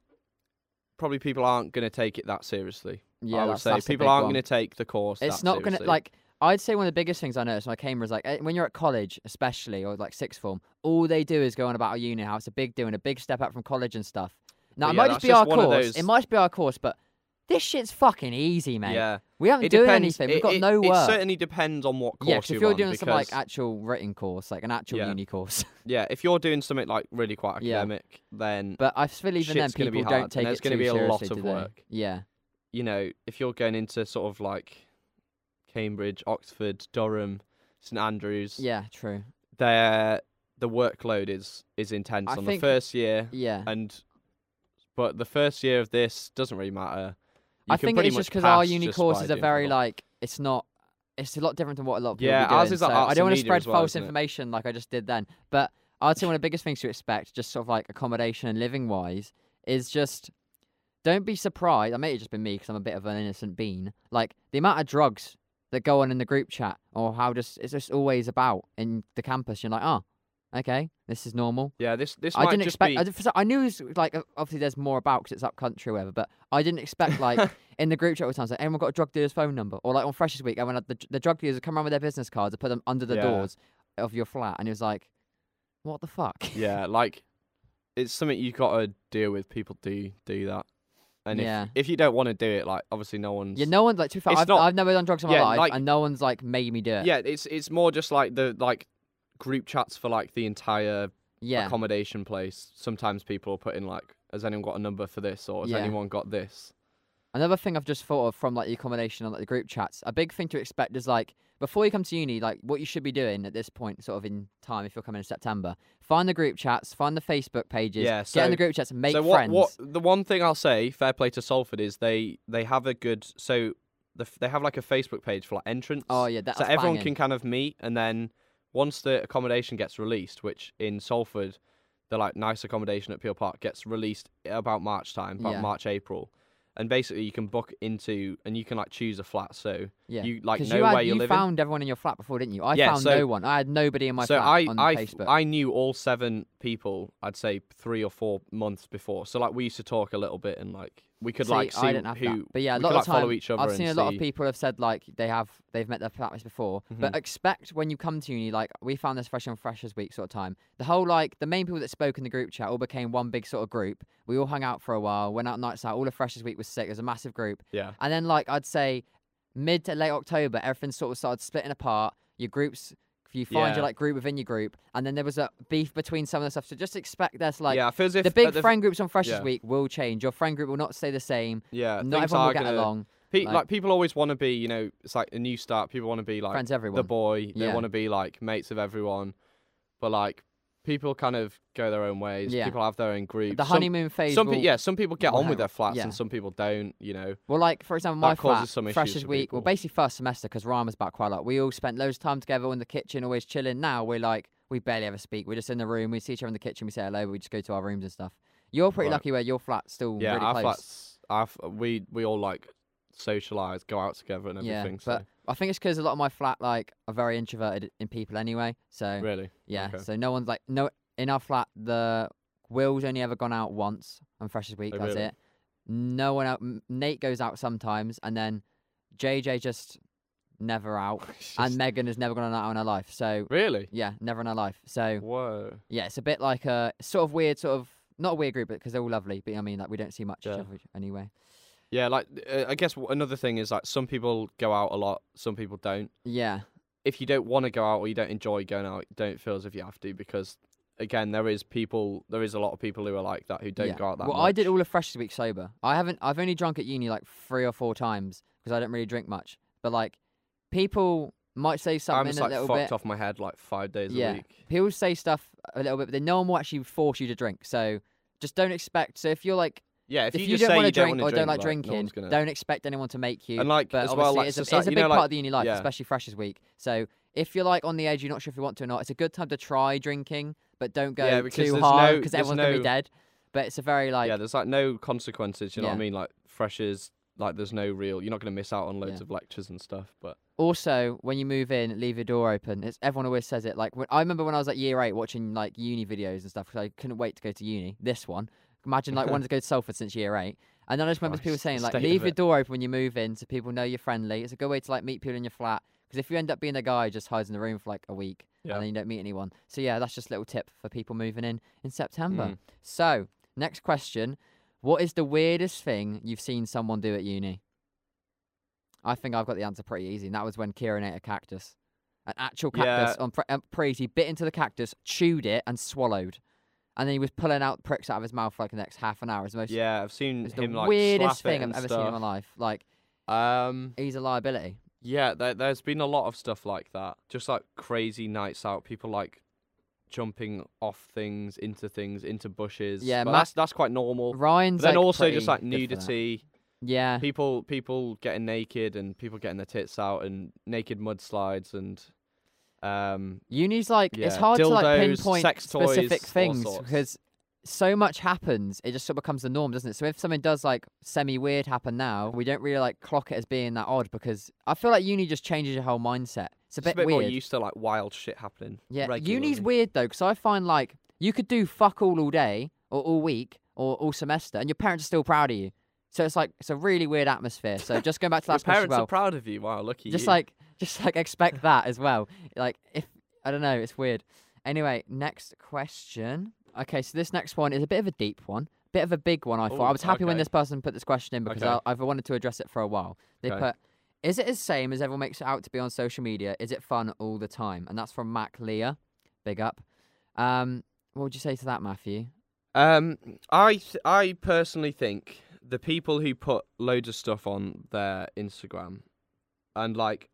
[SPEAKER 2] probably people aren't going to take it that seriously.
[SPEAKER 1] Yeah,
[SPEAKER 2] I would
[SPEAKER 1] that's,
[SPEAKER 2] say
[SPEAKER 1] that's
[SPEAKER 2] people aren't going to take the course.
[SPEAKER 1] It's not going to like. I'd say one of the biggest things I noticed when I came was like eh, when you're at college, especially or like sixth form, all they do is go on about a uni how it's a big deal and a big step up from college and stuff. Now it
[SPEAKER 2] yeah,
[SPEAKER 1] might just be
[SPEAKER 2] just
[SPEAKER 1] our course.
[SPEAKER 2] those-
[SPEAKER 1] It might just be our course, but this shit's fucking easy, mate.
[SPEAKER 2] Yeah,
[SPEAKER 1] We aren't
[SPEAKER 2] it
[SPEAKER 1] doing
[SPEAKER 2] depends.
[SPEAKER 1] anything. We've
[SPEAKER 2] It-
[SPEAKER 1] got
[SPEAKER 2] it-
[SPEAKER 1] no
[SPEAKER 2] It
[SPEAKER 1] work.
[SPEAKER 2] certainly depends on what course
[SPEAKER 1] Yeah, if
[SPEAKER 2] you're
[SPEAKER 1] you're doing some like actual written course, like an actual
[SPEAKER 2] Yeah.
[SPEAKER 1] uni course,
[SPEAKER 2] yeah, if you're doing something like really quite
[SPEAKER 1] Yeah.
[SPEAKER 2] academic, then
[SPEAKER 1] but I feel even then
[SPEAKER 2] Shit's gonna be
[SPEAKER 1] people don't
[SPEAKER 2] and
[SPEAKER 1] take
[SPEAKER 2] there's
[SPEAKER 1] it
[SPEAKER 2] gonna
[SPEAKER 1] too
[SPEAKER 2] be a lot of work.
[SPEAKER 1] Yeah,
[SPEAKER 2] you know, if you're going into sort of like Cambridge, Oxford, Durham, St Andrews,
[SPEAKER 1] yeah, true.
[SPEAKER 2] there the workload is is intense
[SPEAKER 1] I
[SPEAKER 2] on
[SPEAKER 1] think-
[SPEAKER 2] the first year,
[SPEAKER 1] Yeah,
[SPEAKER 2] and but the first year of this doesn't really matter. You
[SPEAKER 1] I
[SPEAKER 2] can
[SPEAKER 1] think
[SPEAKER 2] pretty
[SPEAKER 1] it's
[SPEAKER 2] much
[SPEAKER 1] just because our
[SPEAKER 2] pass
[SPEAKER 1] uni
[SPEAKER 2] just by
[SPEAKER 1] courses are
[SPEAKER 2] doing
[SPEAKER 1] very like it's not. It's a lot different than what a lot of people
[SPEAKER 2] Yeah,
[SPEAKER 1] be doing.
[SPEAKER 2] ours is like
[SPEAKER 1] so I don't
[SPEAKER 2] and
[SPEAKER 1] want to
[SPEAKER 2] media as
[SPEAKER 1] spread
[SPEAKER 2] well,
[SPEAKER 1] false
[SPEAKER 2] isn't it?
[SPEAKER 1] information like I just did then. But I'd say one of the biggest things to expect, just sort of like accommodation and living wise, is just don't be surprised. I may have just been me because I'm a bit of an innocent bean. Like the amount of drugs that go on in the group chat, or how just it's just always about in the campus. You're like, oh, okay, this is normal.
[SPEAKER 2] Yeah, this this
[SPEAKER 1] I
[SPEAKER 2] might
[SPEAKER 1] didn't
[SPEAKER 2] just
[SPEAKER 1] expect.
[SPEAKER 2] be
[SPEAKER 1] I, did- I knew it was like obviously there's more about because it's up country or whatever, but I didn't expect like in the group chat all the times like everyone got a drug dealer's phone number or like on Freshers Week everyone had the the drug dealers would come around with their business cards and put them under the
[SPEAKER 2] Yeah.
[SPEAKER 1] doors of your flat and it was like, what the fuck?
[SPEAKER 2] yeah, like it's something you've got to deal with. People do do that, and
[SPEAKER 1] Yeah.
[SPEAKER 2] if if you don't want to do it, like obviously no one's
[SPEAKER 1] Yeah, no one's like too
[SPEAKER 2] It's
[SPEAKER 1] I've,
[SPEAKER 2] not-
[SPEAKER 1] I've never done drugs in my
[SPEAKER 2] Yeah,
[SPEAKER 1] life
[SPEAKER 2] like-
[SPEAKER 1] and no one's like made me do it.
[SPEAKER 2] yeah, it's it's more just like the like group chats for like the entire
[SPEAKER 1] yeah,
[SPEAKER 2] accommodation place. Sometimes people will put in like, has anyone got a number for this, or has
[SPEAKER 1] Yeah.
[SPEAKER 2] anyone got this?
[SPEAKER 1] Another thing I've just thought of from like the accommodation and like the group chats, a big thing to expect is like before you come to uni, like what you should be doing at this point, sort of in time, if you're coming in September, find the group chats, find the Facebook pages,
[SPEAKER 2] Yeah,
[SPEAKER 1] get
[SPEAKER 2] so-
[SPEAKER 1] in the group chats, and make
[SPEAKER 2] so what,
[SPEAKER 1] friends.
[SPEAKER 2] what the one thing I'll say, fair play to Salford, is they they have a good so the, they have like a Facebook page for like entrance.
[SPEAKER 1] Oh yeah, that's
[SPEAKER 2] so everyone
[SPEAKER 1] banging.
[SPEAKER 2] can kind of meet, and then once the accommodation gets released, which in Salford, the like nice accommodation at Peel Park gets released about March time, about
[SPEAKER 1] Yeah.
[SPEAKER 2] March April, and basically you can book into and you can like choose a flat. So
[SPEAKER 1] Yeah.
[SPEAKER 2] you like know
[SPEAKER 1] you had,
[SPEAKER 2] where you're
[SPEAKER 1] you
[SPEAKER 2] living.
[SPEAKER 1] found everyone in your flat before, didn't you? I
[SPEAKER 2] Yeah,
[SPEAKER 1] found
[SPEAKER 2] so-
[SPEAKER 1] no one. I had nobody in my
[SPEAKER 2] so
[SPEAKER 1] flat
[SPEAKER 2] I
[SPEAKER 1] on
[SPEAKER 2] I,
[SPEAKER 1] Facebook.
[SPEAKER 2] I knew all seven people. I'd say three or four months before. So like we used to talk a little bit and like we could
[SPEAKER 1] See,
[SPEAKER 2] like see
[SPEAKER 1] I didn't have
[SPEAKER 2] who.
[SPEAKER 1] that. But yeah, a lot
[SPEAKER 2] could,
[SPEAKER 1] of
[SPEAKER 2] like, follow
[SPEAKER 1] time,
[SPEAKER 2] each other
[SPEAKER 1] I've seen a lot of people have said like they have they've met their flatmates before. But
[SPEAKER 2] Mhm.
[SPEAKER 1] expect when you come to uni, like we found this fresh on freshers week sort of time. The whole like the main people that spoke in the group chat all became one big sort of group. We all hung out for a while, went out nights out. All of freshers week was sick. It was a massive group.
[SPEAKER 2] Yeah.
[SPEAKER 1] And then like I'd say mid to late October, everything sort of started splitting apart. Your groups, you find
[SPEAKER 2] Yeah.
[SPEAKER 1] your like group within your group, and then there was a beef between some of the stuff. So just expect there's like
[SPEAKER 2] yeah, I feel if
[SPEAKER 1] the big
[SPEAKER 2] the,
[SPEAKER 1] friend groups on Freshers
[SPEAKER 2] yeah.
[SPEAKER 1] Week will change. Your friend group will not stay the same.
[SPEAKER 2] Yeah,
[SPEAKER 1] not everyone will get
[SPEAKER 2] gonna,
[SPEAKER 1] along.
[SPEAKER 2] Pe-
[SPEAKER 1] like-
[SPEAKER 2] like, people always want to be, you know, it's like a new start. People want to be like
[SPEAKER 1] Friends, everyone.
[SPEAKER 2] the boy. They want to be like mates of everyone. But like people kind of go their own ways.
[SPEAKER 1] Yeah.
[SPEAKER 2] People have their own groups.
[SPEAKER 1] the
[SPEAKER 2] Some-
[SPEAKER 1] honeymoon phase.
[SPEAKER 2] Some,
[SPEAKER 1] will,
[SPEAKER 2] pe- yeah, some people get on with their flats
[SPEAKER 1] yeah.
[SPEAKER 2] and some people don't. You know,
[SPEAKER 1] Well, like for example, my flat,
[SPEAKER 2] some
[SPEAKER 1] Freshers Week. Well, basically first semester because Ryan was back quite a lot. We all spent loads of time together in the kitchen, always chilling. Now we're like we barely ever speak. We're just in the room. We see each other in the kitchen. We say hello. We just go to our rooms and stuff. You're pretty
[SPEAKER 2] Right.
[SPEAKER 1] lucky where your flat's still
[SPEAKER 2] yeah,
[SPEAKER 1] really
[SPEAKER 2] our
[SPEAKER 1] close.
[SPEAKER 2] flats, our f- we we all like socialize, go out together and everything.
[SPEAKER 1] yeah,
[SPEAKER 2] everything.
[SPEAKER 1] but I think it's because a lot of my flat like are very introverted in people anyway. So
[SPEAKER 2] so really,
[SPEAKER 1] yeah,
[SPEAKER 2] okay.
[SPEAKER 1] so no one's like no in our flat. The Will's only ever gone out once on Freshers Week.
[SPEAKER 2] Oh,
[SPEAKER 1] that's
[SPEAKER 2] really?
[SPEAKER 1] it. No one out. Nate goes out sometimes, and then JJ just never out.
[SPEAKER 2] It's
[SPEAKER 1] and Megan has never gone out in her life. So
[SPEAKER 2] really,
[SPEAKER 1] yeah, never in her life. So
[SPEAKER 2] whoa,
[SPEAKER 1] yeah, it's a bit like a sort of weird, sort of not a weird group, because they're all lovely. But I mean, like we don't see much each
[SPEAKER 2] Yeah.
[SPEAKER 1] other anyway.
[SPEAKER 2] Yeah. Like uh, I guess another thing is like some people go out a lot, some people don't.
[SPEAKER 1] Yeah,
[SPEAKER 2] if you don't want to go out or you don't enjoy going out, don't feel as if you have to because again, there is people, there is a lot of people who are like that who don't
[SPEAKER 1] yeah.
[SPEAKER 2] go out that
[SPEAKER 1] well,
[SPEAKER 2] much.
[SPEAKER 1] I did all of Freshers Week sober. I haven't. I've only drunk at uni like three or four times because I don't really drink much. But like, people might say something I'm
[SPEAKER 2] just
[SPEAKER 1] a
[SPEAKER 2] like
[SPEAKER 1] little
[SPEAKER 2] fucked
[SPEAKER 1] bit.
[SPEAKER 2] off my head like five days
[SPEAKER 1] Yeah.
[SPEAKER 2] a week.
[SPEAKER 1] People say stuff a little bit, but then no one will actually force you to drink. So just don't expect. So if you're like,
[SPEAKER 2] Yeah, if,
[SPEAKER 1] if,
[SPEAKER 2] you,
[SPEAKER 1] you,
[SPEAKER 2] just
[SPEAKER 1] don't
[SPEAKER 2] say
[SPEAKER 1] want to
[SPEAKER 2] you don't
[SPEAKER 1] drink
[SPEAKER 2] wanna
[SPEAKER 1] or don't like
[SPEAKER 2] no
[SPEAKER 1] drinking, don't expect anyone to make you.
[SPEAKER 2] And like
[SPEAKER 1] but
[SPEAKER 2] as well, like
[SPEAKER 1] it's, a,
[SPEAKER 2] society-
[SPEAKER 1] it's a
[SPEAKER 2] you
[SPEAKER 1] big
[SPEAKER 2] know,
[SPEAKER 1] part of the uni life,
[SPEAKER 2] yeah.
[SPEAKER 1] especially Freshers Week. So if you're like on the edge, you're not sure if you want to or not, it's a good time to try drinking, but don't go
[SPEAKER 2] Yeah,
[SPEAKER 1] too hard because
[SPEAKER 2] there's
[SPEAKER 1] everyone's gonna be dead. But it's a very like
[SPEAKER 2] yeah, there's like no consequences. You know what I mean? Like freshers, like there's no real. You're not gonna miss out on loads
[SPEAKER 1] Yeah.
[SPEAKER 2] of lectures and stuff. But
[SPEAKER 1] also when you move in, leave your door open. It's everyone always says it. Like when, I remember when I was like year eight watching like uni videos and stuff because I couldn't wait to go to uni. This one, imagine like wanting to go to Salford since year eight. And then I just remember people saying like leave your door open when you move in so people know you're friendly. It's a good way to like meet people in your flat. Because if you end up being a guy who just hides in the room for like a week
[SPEAKER 2] yeah,
[SPEAKER 1] and then you don't meet anyone. So yeah, that's just a little tip for people moving in in September.
[SPEAKER 2] Mm.
[SPEAKER 1] So next question: What is the weirdest thing you've seen someone do at uni? I think I've got the answer pretty easy, and that was when Kieran ate a cactus, an actual cactus
[SPEAKER 2] Yeah.
[SPEAKER 1] on pre- um. He bit into the cactus, chewed it, and swallowed, and then he was pulling out pricks out of his mouth for like the next half an hour. It's the most,
[SPEAKER 2] yeah. I've seen
[SPEAKER 1] it's the
[SPEAKER 2] like
[SPEAKER 1] weirdest thing I've ever seen in my life. Like
[SPEAKER 2] Um,
[SPEAKER 1] he's a liability.
[SPEAKER 2] Yeah, there, there's been a lot of stuff like that. Just like crazy nights out, people like jumping off things, into things, into bushes.
[SPEAKER 1] Yeah,
[SPEAKER 2] but
[SPEAKER 1] Ma-
[SPEAKER 2] that's that's quite normal.
[SPEAKER 1] Ryan's
[SPEAKER 2] But then
[SPEAKER 1] like,
[SPEAKER 2] also just like
[SPEAKER 1] pretty good for that.
[SPEAKER 2] nudity,
[SPEAKER 1] Yeah,
[SPEAKER 2] people people getting naked and people getting their tits out and naked mudslides and um
[SPEAKER 1] Uni's like it's
[SPEAKER 2] Yeah,
[SPEAKER 1] hard to like pinpoint
[SPEAKER 2] sex toys,
[SPEAKER 1] specific things because so much happens. It just sort of becomes the norm, doesn't it? So if something does like semi weird happen now, we don't really like clock it as being that odd because I feel like uni just changes your whole mindset. It's a bit,
[SPEAKER 2] a bit
[SPEAKER 1] weird.
[SPEAKER 2] more used to like wild shit happening.
[SPEAKER 1] yeah,
[SPEAKER 2] regularly.
[SPEAKER 1] uni's weird though because I find like you could do fuck all all day or all week or all semester, and your parents are still proud of you. So it's like it's a really weird atmosphere. So just going back to that. Your
[SPEAKER 2] parents
[SPEAKER 1] well,
[SPEAKER 2] are proud of you. Wow, lucky
[SPEAKER 1] just
[SPEAKER 2] you.
[SPEAKER 1] Just like just like expect that as well. Like if i don't know it's weird. Anyway next question. Okay so this next one is a bit of a deep one bit of a big one i thought. I was happy when
[SPEAKER 2] okay.
[SPEAKER 1] this person put this question in because
[SPEAKER 2] Okay.
[SPEAKER 1] I, i've wanted to address it for a while. They
[SPEAKER 2] Okay.
[SPEAKER 1] put is it as same as everyone makes it out to be on social media? Is it fun all the time? And that's from mac leah big up. Um what would you say to that matthew?
[SPEAKER 2] Um, I th- I personally think the people who put loads of stuff on their Instagram, and like,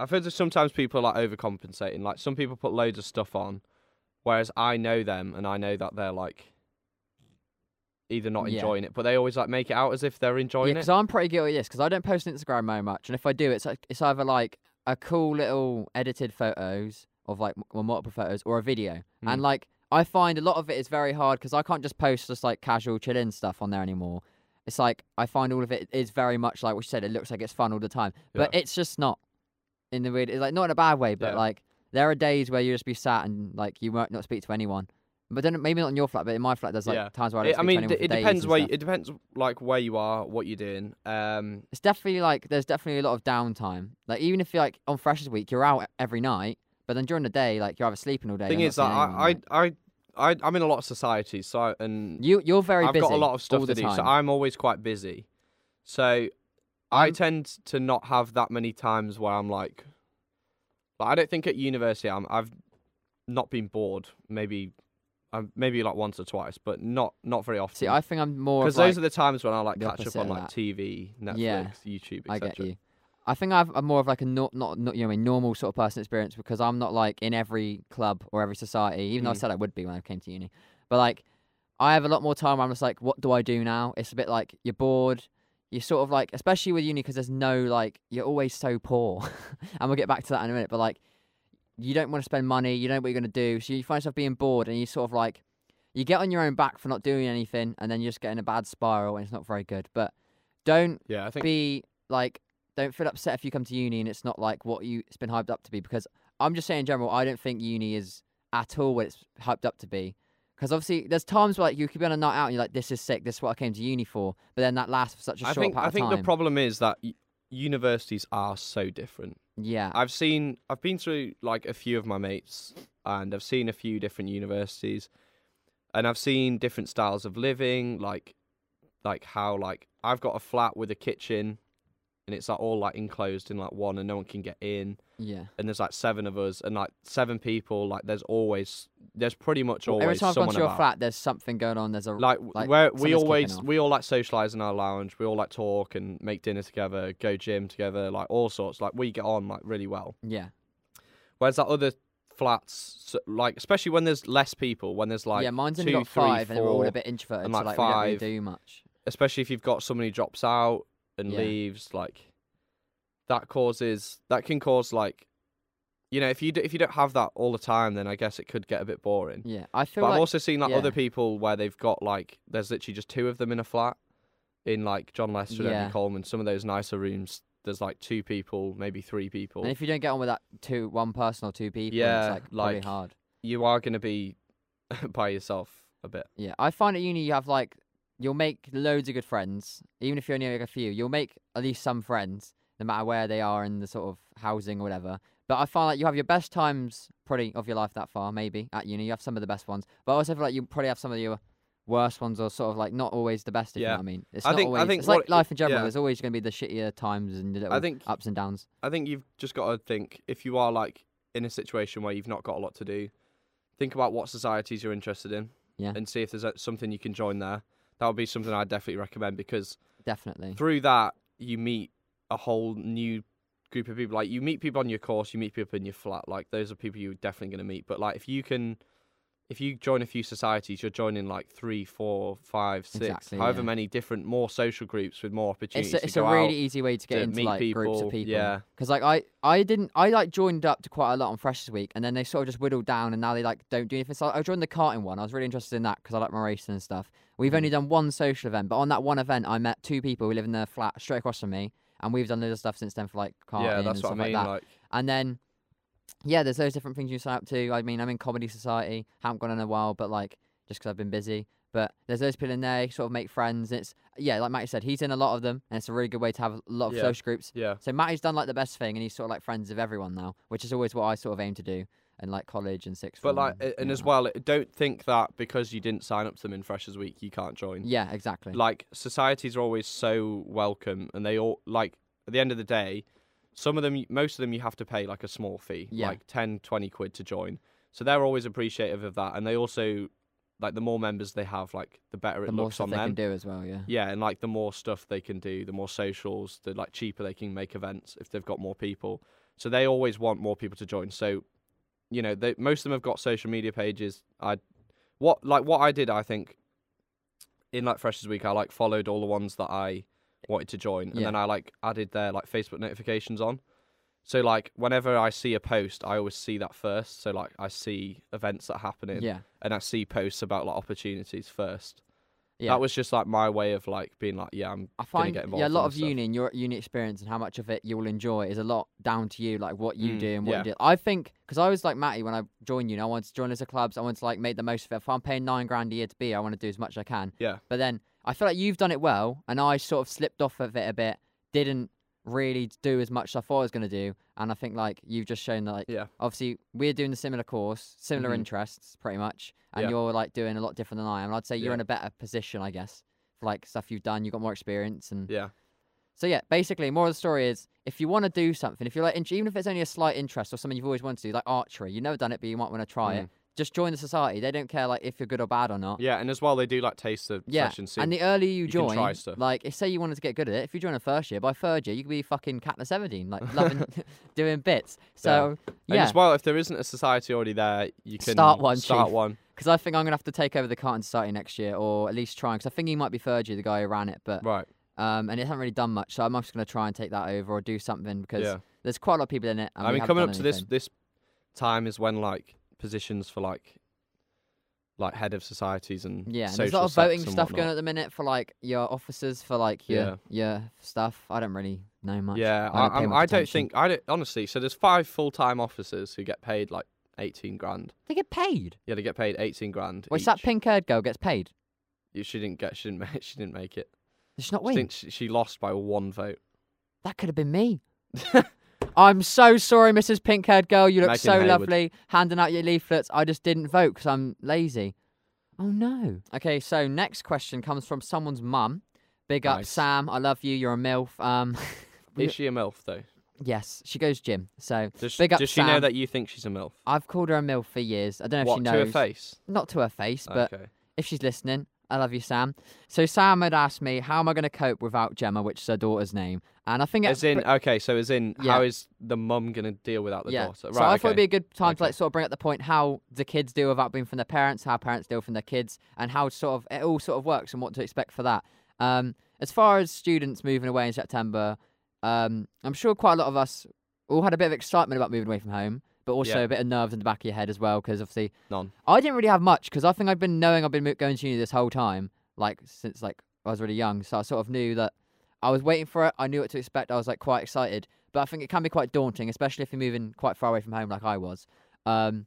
[SPEAKER 2] I've heard that sometimes people are like overcompensating. Like some people put loads of stuff on, whereas I know them and I know that they're like either not
[SPEAKER 1] Yeah.
[SPEAKER 2] enjoying it, but they always like make it out as if they're enjoying it.
[SPEAKER 1] because I'm pretty guilty of this because I don't post on Instagram very much, and if I do, it's like it's either like a cool little edited photos of like m- well, multiple photos or a video,
[SPEAKER 2] Mm.
[SPEAKER 1] and like I find a lot of it is very hard because I can't just post just like casual chilling stuff on there anymore. It's like I find all of it is very much like what you said. It looks like it's fun all the time, but
[SPEAKER 2] Yeah.
[SPEAKER 1] it's just not. In the weird, it's like not in a bad way, but
[SPEAKER 2] Yeah.
[SPEAKER 1] like there are days where you just be sat and like you might not speak to anyone. But then maybe not in your flat, but in my flat, there's like
[SPEAKER 2] Yeah.
[SPEAKER 1] times where I don't
[SPEAKER 2] It-
[SPEAKER 1] speak
[SPEAKER 2] I
[SPEAKER 1] to
[SPEAKER 2] mean,
[SPEAKER 1] anyone
[SPEAKER 2] d-
[SPEAKER 1] for
[SPEAKER 2] it
[SPEAKER 1] days
[SPEAKER 2] depends
[SPEAKER 1] and
[SPEAKER 2] where
[SPEAKER 1] stuff.
[SPEAKER 2] it depends like where you are, what you're doing. Um,
[SPEAKER 1] it's definitely like there's definitely a lot of downtime. Like even if you're like on Freshers Week, you're out every night, but then during the day, like you're either sleeping all day.
[SPEAKER 2] thing
[SPEAKER 1] you're
[SPEAKER 2] is that
[SPEAKER 1] seeing anyone,
[SPEAKER 2] I,
[SPEAKER 1] like-
[SPEAKER 2] I, I, I, I'm in a lot of societies, so I, and
[SPEAKER 1] you you're very
[SPEAKER 2] I've
[SPEAKER 1] busy.
[SPEAKER 2] got a lot of stuff to do, so
[SPEAKER 1] time.
[SPEAKER 2] I'm always quite busy. So I tend to not have that many times where I'm like, like I don't think at university I'm I've not been bored. Maybe, um, maybe like once or twice, but not not very often.
[SPEAKER 1] See, I think I'm more
[SPEAKER 2] because
[SPEAKER 1] of, like,
[SPEAKER 2] those are the times when I like
[SPEAKER 1] the
[SPEAKER 2] catch up
[SPEAKER 1] opposite
[SPEAKER 2] on
[SPEAKER 1] of
[SPEAKER 2] like
[SPEAKER 1] that.
[SPEAKER 2] TV, Netflix,
[SPEAKER 1] Yeah,
[SPEAKER 2] YouTube, etc.
[SPEAKER 1] I get you. I think I've I'm more of like a not not, not you know mean, normal sort of person experience because I'm not like in every club or every society, even though I
[SPEAKER 2] Mm.
[SPEAKER 1] said I would be when I came to uni. But like I have a lot more time where I'm just like, what do I do now? It's a bit like you're bored. You're sort of like, especially with uni, because there's no like, you're always so poor, and we'll get back to that in a minute. But like, you don't want to spend money. You don't know what you're gonna do, so you find yourself being bored, and you sort of like, you get on your own back for not doing anything, and then you just get in a bad spiral, and it's not very good. But don't
[SPEAKER 2] Yeah, I think
[SPEAKER 1] be like don't feel upset if you come to uni and it's not like what you it's been hyped up to be because I'm just saying in general I don't think uni is at all what it's hyped up to be because obviously there's times where like you could be on a night out and you're like this is sick. This is what I came to uni for. But then that lasts for such a
[SPEAKER 2] I
[SPEAKER 1] short
[SPEAKER 2] think
[SPEAKER 1] part
[SPEAKER 2] I
[SPEAKER 1] of
[SPEAKER 2] think the problem is that y- universities are so different.
[SPEAKER 1] yeah.
[SPEAKER 2] I've seen I've been through like a few of my mates and I've seen a few different universities and I've seen different styles of living like like how like I've got a flat with a kitchen and it's like all like enclosed in like one and no one can get in.
[SPEAKER 1] Yeah.
[SPEAKER 2] And there's like seven of us and like seven people like there's always there's pretty much
[SPEAKER 1] Well,
[SPEAKER 2] always
[SPEAKER 1] every time I've gone to your
[SPEAKER 2] about.
[SPEAKER 1] flat there's something going on there's a
[SPEAKER 2] like,
[SPEAKER 1] like,
[SPEAKER 2] where we always we all like socialize in our lounge. We all like talk and make dinner together go gym together like all sorts. Like we get on like really well.
[SPEAKER 1] Yeah.
[SPEAKER 2] Whereas that other flats, so, like especially when there's less people, when there's like
[SPEAKER 1] yeah mine's only
[SPEAKER 2] two,
[SPEAKER 1] got
[SPEAKER 2] three,
[SPEAKER 1] five and they're all a bit introverted
[SPEAKER 2] and,
[SPEAKER 1] so
[SPEAKER 2] like,
[SPEAKER 1] like we don't really
[SPEAKER 2] five.
[SPEAKER 1] do much.
[SPEAKER 2] Especially if you've got somebody who drops out and
[SPEAKER 1] Yeah.
[SPEAKER 2] leaves, like that causes that can cause like, you know, if you d- if you don't have that all the time, then I guess it could get a bit boring.
[SPEAKER 1] yeah I feel
[SPEAKER 2] But
[SPEAKER 1] like
[SPEAKER 2] I've also seen like other people where they've got like there's literally just two of them in a flat, in like John Lester and
[SPEAKER 1] Yeah.
[SPEAKER 2] Eddie Colman. Some of those nicer rooms, there's like two people, maybe three people.
[SPEAKER 1] and if you don't get on with that two one person or two people
[SPEAKER 2] Yeah,
[SPEAKER 1] it's like
[SPEAKER 2] like-
[SPEAKER 1] hard
[SPEAKER 2] you are gonna be by yourself a bit.
[SPEAKER 1] Yeah, I find at uni you have like you'll make loads of good friends, even if you only make a few. You'll make at least some friends, no matter where they are in the sort of housing or whatever. But I find like you have your best times probably of your life that far, maybe at uni. You have some of the best ones, but I also feel like you probably have some of your worst ones, or sort of like not always the best. If you know
[SPEAKER 2] Yeah.
[SPEAKER 1] what I mean, it's
[SPEAKER 2] I
[SPEAKER 1] not
[SPEAKER 2] think- I think
[SPEAKER 1] it's like life in general.
[SPEAKER 2] yeah.
[SPEAKER 1] There's always going to be the shittier times and the little
[SPEAKER 2] think-
[SPEAKER 1] ups and downs.
[SPEAKER 2] I think you've just got to think if you are like in a situation where you've not got a lot to do, think about what societies you're interested in,
[SPEAKER 1] Yeah.
[SPEAKER 2] and see if there's uh, something you can join there. That would be something I'd definitely recommend because
[SPEAKER 1] Definitely.
[SPEAKER 2] through that you meet a whole new group of people. Like you meet people on your course, you meet people in your flat. Like those are people you're definitely going to meet. But like if you can, if you join a few societies, you're joining like three, four, five, six,
[SPEAKER 1] Exactly,
[SPEAKER 2] however
[SPEAKER 1] yeah.
[SPEAKER 2] many different more social groups with more opportunities.
[SPEAKER 1] It's a, it's a really easy way to get
[SPEAKER 2] to
[SPEAKER 1] into
[SPEAKER 2] meet
[SPEAKER 1] like groups of people.
[SPEAKER 2] yeah.
[SPEAKER 1] Because like I I didn't I like joined up to quite a lot on Freshers Week, and then they sort of just whittled down, and now they like don't do anything. So I joined the karting one. I was really interested in that because I like my racing and stuff. We've
[SPEAKER 2] Mm.
[SPEAKER 1] only done one social event, but on that one event, I met two people who live in their flat straight across from me, and we've done loads of stuff since then for like karting
[SPEAKER 2] yeah,
[SPEAKER 1] and stuff
[SPEAKER 2] I mean.
[SPEAKER 1] like that.
[SPEAKER 2] like
[SPEAKER 1] And then, yeah, there's those different things you sign up to. I mean, I'm in Comedy Society. Haven't gone in a while, but like just 'cause I've been busy. But there's those people in there, sort of make friends. It's yeah, like Matty said, he's in a lot of them, and it's a really good way to have a lot of
[SPEAKER 2] Yeah.
[SPEAKER 1] social groups.
[SPEAKER 2] yeah.
[SPEAKER 1] So Matty's done like the best thing, and he's sort of like friends of everyone now, which is always what I sort of aim to do, in like college and sixth.
[SPEAKER 2] But
[SPEAKER 1] form
[SPEAKER 2] like,
[SPEAKER 1] and,
[SPEAKER 2] a- and as well, don't think that because you didn't sign up to them in Freshers Week, you can't join.
[SPEAKER 1] Yeah, exactly.
[SPEAKER 2] Like, societies are always so welcome, and they all like. At the end of the day, some of them, most of them, you have to pay like a small fee,
[SPEAKER 1] Yeah.
[SPEAKER 2] like 10, 20 quid to join. So they're always appreciative of that, and they also like the more members they have, like the better it
[SPEAKER 1] the more
[SPEAKER 2] looks
[SPEAKER 1] stuff
[SPEAKER 2] on
[SPEAKER 1] they
[SPEAKER 2] them.
[SPEAKER 1] can do as well. Yeah.
[SPEAKER 2] Yeah, and like the more stuff they can do, the more socials, the like cheaper they can make events if they've got more people. So they always want more people to join. So, you know, they most of them have got social media pages. I what like what I did, I think in like Freshers Week, I like followed all the ones that I wanted to join, and
[SPEAKER 1] Yeah.
[SPEAKER 2] then I like added their like Facebook notifications on. So like whenever I see a post, I always see that first. So like I see events that are happening,
[SPEAKER 1] Yeah.
[SPEAKER 2] and I see posts about like opportunities first.
[SPEAKER 1] Yeah.
[SPEAKER 2] That was just like my way of like being like, yeah, I'm
[SPEAKER 1] I
[SPEAKER 2] gonna
[SPEAKER 1] find
[SPEAKER 2] get involved.
[SPEAKER 1] yeah, a lot of
[SPEAKER 2] stuff.
[SPEAKER 1] uni and your uni experience and how much of it you'll enjoy is a lot down to you, like what you
[SPEAKER 2] Mm,
[SPEAKER 1] do and what
[SPEAKER 2] yeah.
[SPEAKER 1] you do. I think because I was like Matty when I joined uni, I wanted to join as a clubs. I wanted to like make the most of it. If I'm paying nine grand a year to be, I want to do as much as I can.
[SPEAKER 2] Yeah.
[SPEAKER 1] But then I feel like you've done it well, and I sort of slipped off of it a bit. Didn't really do as much as I thought I was going to do, and I think like you've just shown that like
[SPEAKER 2] Yeah.
[SPEAKER 1] obviously we're doing the similar course, similar
[SPEAKER 2] Mhm.
[SPEAKER 1] interests, pretty much, and
[SPEAKER 2] Yeah.
[SPEAKER 1] you're like doing a lot different than I am. And I'd say you're
[SPEAKER 2] Yeah.
[SPEAKER 1] in a better position, I guess, for like stuff you've done. You've got more experience, and
[SPEAKER 2] Yeah.
[SPEAKER 1] so yeah, basically, more of the story is if you want to do something, if you're like, even if it's only a slight interest or something you've always wanted to do, like archery, you've never done it, but you might want to try it. Just join the society. They don't care like if you're good or bad or not.
[SPEAKER 2] Yeah, and as well they do like taste the
[SPEAKER 1] Yeah,
[SPEAKER 2] sessions. So
[SPEAKER 1] and the earlier you
[SPEAKER 2] you
[SPEAKER 1] join,
[SPEAKER 2] try stuff.
[SPEAKER 1] like if say you wanted to get good at it, if you join a first year, by third year you could be fucking Katniss Everdeen, like loving doing bits. So
[SPEAKER 2] and
[SPEAKER 1] yeah,
[SPEAKER 2] as well, if there isn't a society already there, you can
[SPEAKER 1] Start one,
[SPEAKER 2] Start
[SPEAKER 1] Chief.
[SPEAKER 2] one.
[SPEAKER 1] because I think I'm gonna have to take over the Carton Society next year, or at least try. Because I think he might be third year, the guy who ran it, but
[SPEAKER 2] Right.
[SPEAKER 1] um, and it hasn't really done much. So I'm just gonna try and take that over or do something because
[SPEAKER 2] Yeah.
[SPEAKER 1] there's quite a lot of people in it. And
[SPEAKER 2] I mean, coming up to this this time is when like positions for like like head of societies and
[SPEAKER 1] Yeah, and there's a lot of voting stuff going
[SPEAKER 2] whatnot.
[SPEAKER 1] on at the minute for like your officers for like your
[SPEAKER 2] Yeah.
[SPEAKER 1] your stuff. I don't really know much.
[SPEAKER 2] Yeah,
[SPEAKER 1] I don't
[SPEAKER 2] I, I don't think I don't honestly. So there's five full time officers who get paid like eighteen grand.
[SPEAKER 1] they get paid.
[SPEAKER 2] Yeah, they get paid eighteen grand.
[SPEAKER 1] Wait, so that pink haired girl gets paid.
[SPEAKER 2] You- She didn't get. She didn't. Make, she didn't make it.
[SPEAKER 1] Does she not
[SPEAKER 2] She,
[SPEAKER 1] win?
[SPEAKER 2] she, she lost by one vote.
[SPEAKER 1] That could have been me. I'm so sorry, Mrs. Pink haired girl. You look
[SPEAKER 2] Megan
[SPEAKER 1] so
[SPEAKER 2] Hayward.
[SPEAKER 1] lovely handing out your leaflets. I just didn't vote because I'm lazy. Oh no. Okay, so next question comes from someone's mum. Big up,
[SPEAKER 2] Nice.
[SPEAKER 1] Sam. I love you. You're a MILF. Um,
[SPEAKER 2] Is she a milf though?
[SPEAKER 1] yes, she goes gym. So
[SPEAKER 2] Does,
[SPEAKER 1] Big up,
[SPEAKER 2] does she know that you think she's a milf?
[SPEAKER 1] I've called her a MILF for years. I don't know
[SPEAKER 2] what
[SPEAKER 1] if she
[SPEAKER 2] to
[SPEAKER 1] knows.
[SPEAKER 2] her face?
[SPEAKER 1] Not to her face, but
[SPEAKER 2] okay.
[SPEAKER 1] if she's listening, I love you, Sam. So Sam had asked me, how am I going to cope without Gemma, which is her daughter's name? And I think
[SPEAKER 2] As in, okay, so as in,
[SPEAKER 1] Yeah.
[SPEAKER 2] how is the mum gonna deal without the
[SPEAKER 1] yeah.
[SPEAKER 2] daughter? Right.
[SPEAKER 1] so I
[SPEAKER 2] okay.
[SPEAKER 1] thought it'd be a good time to like sort of bring up the point how the kids deal without being from their parents, how parents deal from their kids, and how sort of it all sort of works and what to expect for that. Um, as far as students moving away in September, um, I'm sure quite a lot of us all had a bit of excitement about moving away from home, but also
[SPEAKER 2] Yeah.
[SPEAKER 1] a bit of nerves in the back of your head as well, because obviously
[SPEAKER 2] None.
[SPEAKER 1] I didn't really have much because I think I've been knowing I've been going to uni this whole time, like since like I was really young. So I sort of knew that I was waiting for it. I knew what to expect. I was like quite excited, but I think it can be quite daunting, especially if you're moving quite far away from home, like I was. Um,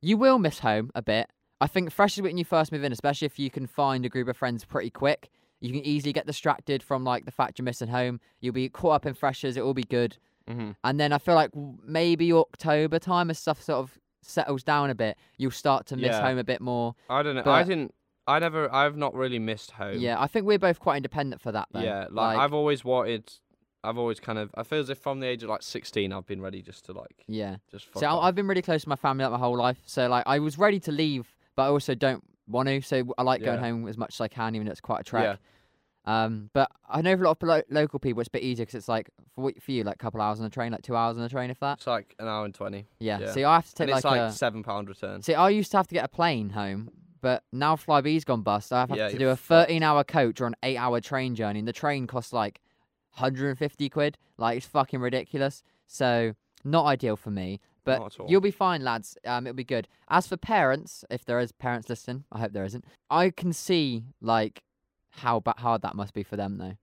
[SPEAKER 1] you will miss home a bit. I think freshers when you first move in, especially if you can find a group of friends pretty quick, you can easily get distracted from like the fact you're missing home. You'll be caught up in freshers. It will be good.
[SPEAKER 2] Mm-hmm.
[SPEAKER 1] And then I feel like maybe October time, as stuff sort of settles down a bit, you'll start to miss
[SPEAKER 2] Yeah.
[SPEAKER 1] home a bit more.
[SPEAKER 2] I don't know.
[SPEAKER 1] But I
[SPEAKER 2] didn't. I never. I've not really missed home.
[SPEAKER 1] Yeah, I think we're both quite independent for that. Though.
[SPEAKER 2] Yeah. Like, I've always wanted. I've always kind of. I feel as if from the age of like 16, I've been ready just to like
[SPEAKER 1] yeah.
[SPEAKER 2] just.
[SPEAKER 1] So
[SPEAKER 2] off.
[SPEAKER 1] I've been really close to my family like my whole life. So like I was ready to leave, but I also don't want to. So I like going
[SPEAKER 2] Yeah.
[SPEAKER 1] home as much as I can, even though it's quite a trek. Um, but I know for a lot of lo- local people, it's a bit easier because it's like for for you, like a couple hours on the train, like two hours on the train, if that.
[SPEAKER 2] It's like an hour and twenty.
[SPEAKER 1] Yeah.
[SPEAKER 2] yeah.
[SPEAKER 1] See, I have to take
[SPEAKER 2] And it's
[SPEAKER 1] like,
[SPEAKER 2] like
[SPEAKER 1] a.
[SPEAKER 2] seven pound return.
[SPEAKER 1] See, I used to have to get a plane home, but now Flybe's gone bust. I have
[SPEAKER 2] Yeah,
[SPEAKER 1] to do a
[SPEAKER 2] fucked.
[SPEAKER 1] 13 hour coach or an 8 hour train journey, and the train costs like 150 quid. Like, it's fucking ridiculous. So, not ideal for me. But
[SPEAKER 2] Not at all.
[SPEAKER 1] you'll be fine, lads. Um, it'll be good. As for parents, if there is parents listening, I hope there isn't. I can see like how ba- hard that must be for them though.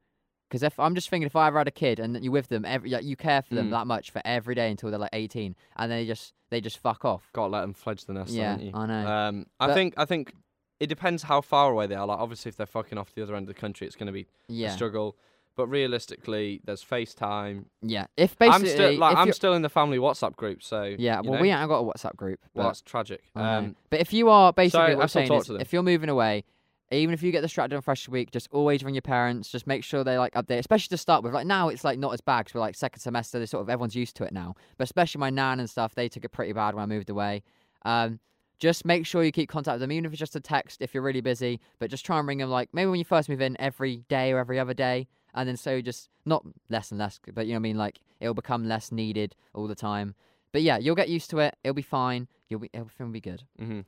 [SPEAKER 1] Because if I'm just thinking, if I ever had a kid and you're with them every, like, you care for them
[SPEAKER 2] Mm.
[SPEAKER 1] that much for every day until they're like 18, and they just they just fuck off.
[SPEAKER 2] Got to let them fledge the nest,
[SPEAKER 1] yeah,
[SPEAKER 2] haven't you?
[SPEAKER 1] I know.
[SPEAKER 2] Um, I
[SPEAKER 1] But-
[SPEAKER 2] think I think it depends how far away they are. Like obviously, if they're fucking off the other end of the country, it's going to be a
[SPEAKER 1] yeah,
[SPEAKER 2] struggle. But realistically, there's FaceTime.
[SPEAKER 1] yeah. If
[SPEAKER 2] I'm
[SPEAKER 1] basically,
[SPEAKER 2] still like
[SPEAKER 1] if
[SPEAKER 2] I'm
[SPEAKER 1] you're-
[SPEAKER 2] still in the family WhatsApp group, so
[SPEAKER 1] yeah.
[SPEAKER 2] you
[SPEAKER 1] Well,
[SPEAKER 2] know,
[SPEAKER 1] we ain't got a WhatsApp group.
[SPEAKER 2] well,
[SPEAKER 1] but-
[SPEAKER 2] that's tragic.
[SPEAKER 1] I know.
[SPEAKER 2] Um,
[SPEAKER 1] but if you are basically
[SPEAKER 2] I
[SPEAKER 1] what I'm
[SPEAKER 2] still
[SPEAKER 1] saying
[SPEAKER 2] talk
[SPEAKER 1] is,
[SPEAKER 2] to them.
[SPEAKER 1] if you're moving away, even if you get distracted on Fresh Week, just always ring your parents. Just make sure they like update, especially to start with. Like now, it's like not as bad because we're like second semester. They sort of everyone's used to it now. But especially my nan and stuff, they took it pretty bad when I moved away. Um, just make sure you keep contact with them, even if it's just a text if you're really busy. But just try and ring them like maybe when you first move in every day or every other day, and then so just not less and less, but you know what I mean. Like it'll become less needed all the time. But yeah, you'll get used to it. It'll be fine. You'll be everything will be good.
[SPEAKER 2] hmm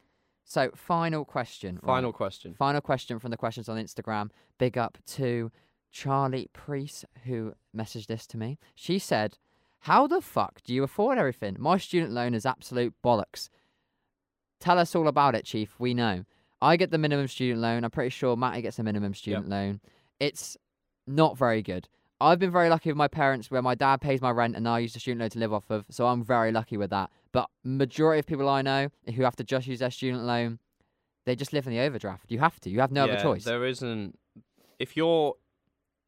[SPEAKER 1] So final question. right.
[SPEAKER 2] Final question.
[SPEAKER 1] Final question from the questions on Instagram. Big up to Charlie Priest who messaged this to me. She said, "How the fuck do you afford everything? My student loan is absolute bollocks. Tell us all about it, Chief. We know. I get the minimum student loan. I'm pretty sure Matty gets a minimum student loan. It's not very good. I've been very lucky with my parents where my dad pays my rent and I use the student loan to live off of, so I'm very lucky with that. But majority of people I know who have to just use their student loan, they just live in the overdraft. You have to. You have no
[SPEAKER 2] yeah,
[SPEAKER 1] other choice.
[SPEAKER 2] There isn't. If you're,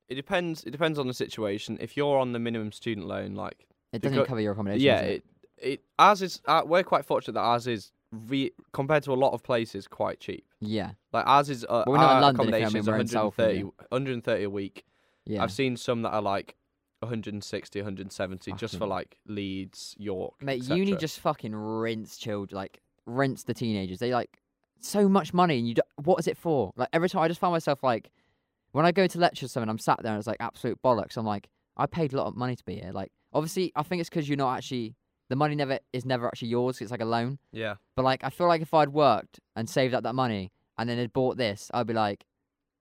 [SPEAKER 2] it depends. It depends on the situation. If you're on the minimum student loan, like
[SPEAKER 1] It doesn't
[SPEAKER 2] go-
[SPEAKER 1] cover your accommodation.
[SPEAKER 2] yeah,
[SPEAKER 1] it?
[SPEAKER 2] it, it ours is. Uh, we're quite fortunate that ours is re, compared to a lot of places quite cheap.
[SPEAKER 1] yeah,
[SPEAKER 2] Like ours is. Uh,
[SPEAKER 1] Well, we're not in
[SPEAKER 2] our
[SPEAKER 1] London, if you know what I
[SPEAKER 2] accommodation
[SPEAKER 1] mean,
[SPEAKER 2] is
[SPEAKER 1] in Salford,
[SPEAKER 2] 130, 130 a week.
[SPEAKER 1] yeah.
[SPEAKER 2] I've seen some that are like 160, 170 just for like Leeds, York.
[SPEAKER 1] Mate, uni just fucking rinse children, like rinse the teenagers. They like so much money, and you. Do, what is it for? Like every time, I just find myself like, when I go to lectures, something I'm sat there and it's like absolute bollocks. I'm like, I paid a lot of money to be here. Like, obviously, I think it's because you're not actually the money never is never actually yours. It's like a loan.
[SPEAKER 2] Yeah.
[SPEAKER 1] But like, I feel like if I'd worked and saved up that money and then had bought this, I'd be like,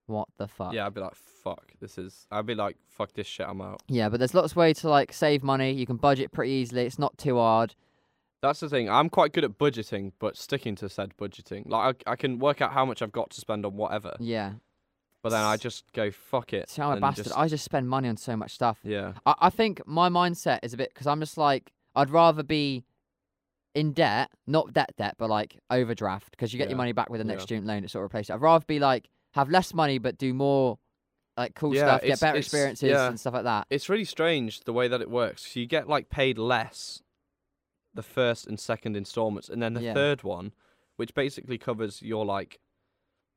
[SPEAKER 1] what the fuck?
[SPEAKER 2] Yeah, I'd be like, fuck, this is. I'd be like, fuck this shit, I'm out.
[SPEAKER 1] Yeah, but there's lots of ways to like save money. You can budget pretty easily. It's not too hard.
[SPEAKER 2] That's the thing. I'm quite good at budgeting, but sticking to said budgeting. Like, I, I can work out how much I've got to spend on whatever,
[SPEAKER 1] Yeah.
[SPEAKER 2] but then I just go, fuck it.
[SPEAKER 1] See, I'm a bastard.
[SPEAKER 2] just-
[SPEAKER 1] I just spend money on so much stuff.
[SPEAKER 2] yeah.
[SPEAKER 1] I, I think my mindset is a bit because I'm just like I'd rather be in debt, not debt debt, but like overdraft because you get
[SPEAKER 2] Yeah,
[SPEAKER 1] your money back with the next
[SPEAKER 2] yeah.
[SPEAKER 1] student loan. It sort of replaces. it. I'd rather be like have less money but do more like cool
[SPEAKER 2] Yeah,
[SPEAKER 1] stuff, get better experiences
[SPEAKER 2] yeah.
[SPEAKER 1] and stuff like that.
[SPEAKER 2] It's really strange the way that it works. So you get like paid less the first and second installments, and then the
[SPEAKER 1] Yeah.
[SPEAKER 2] third one, which basically covers your like.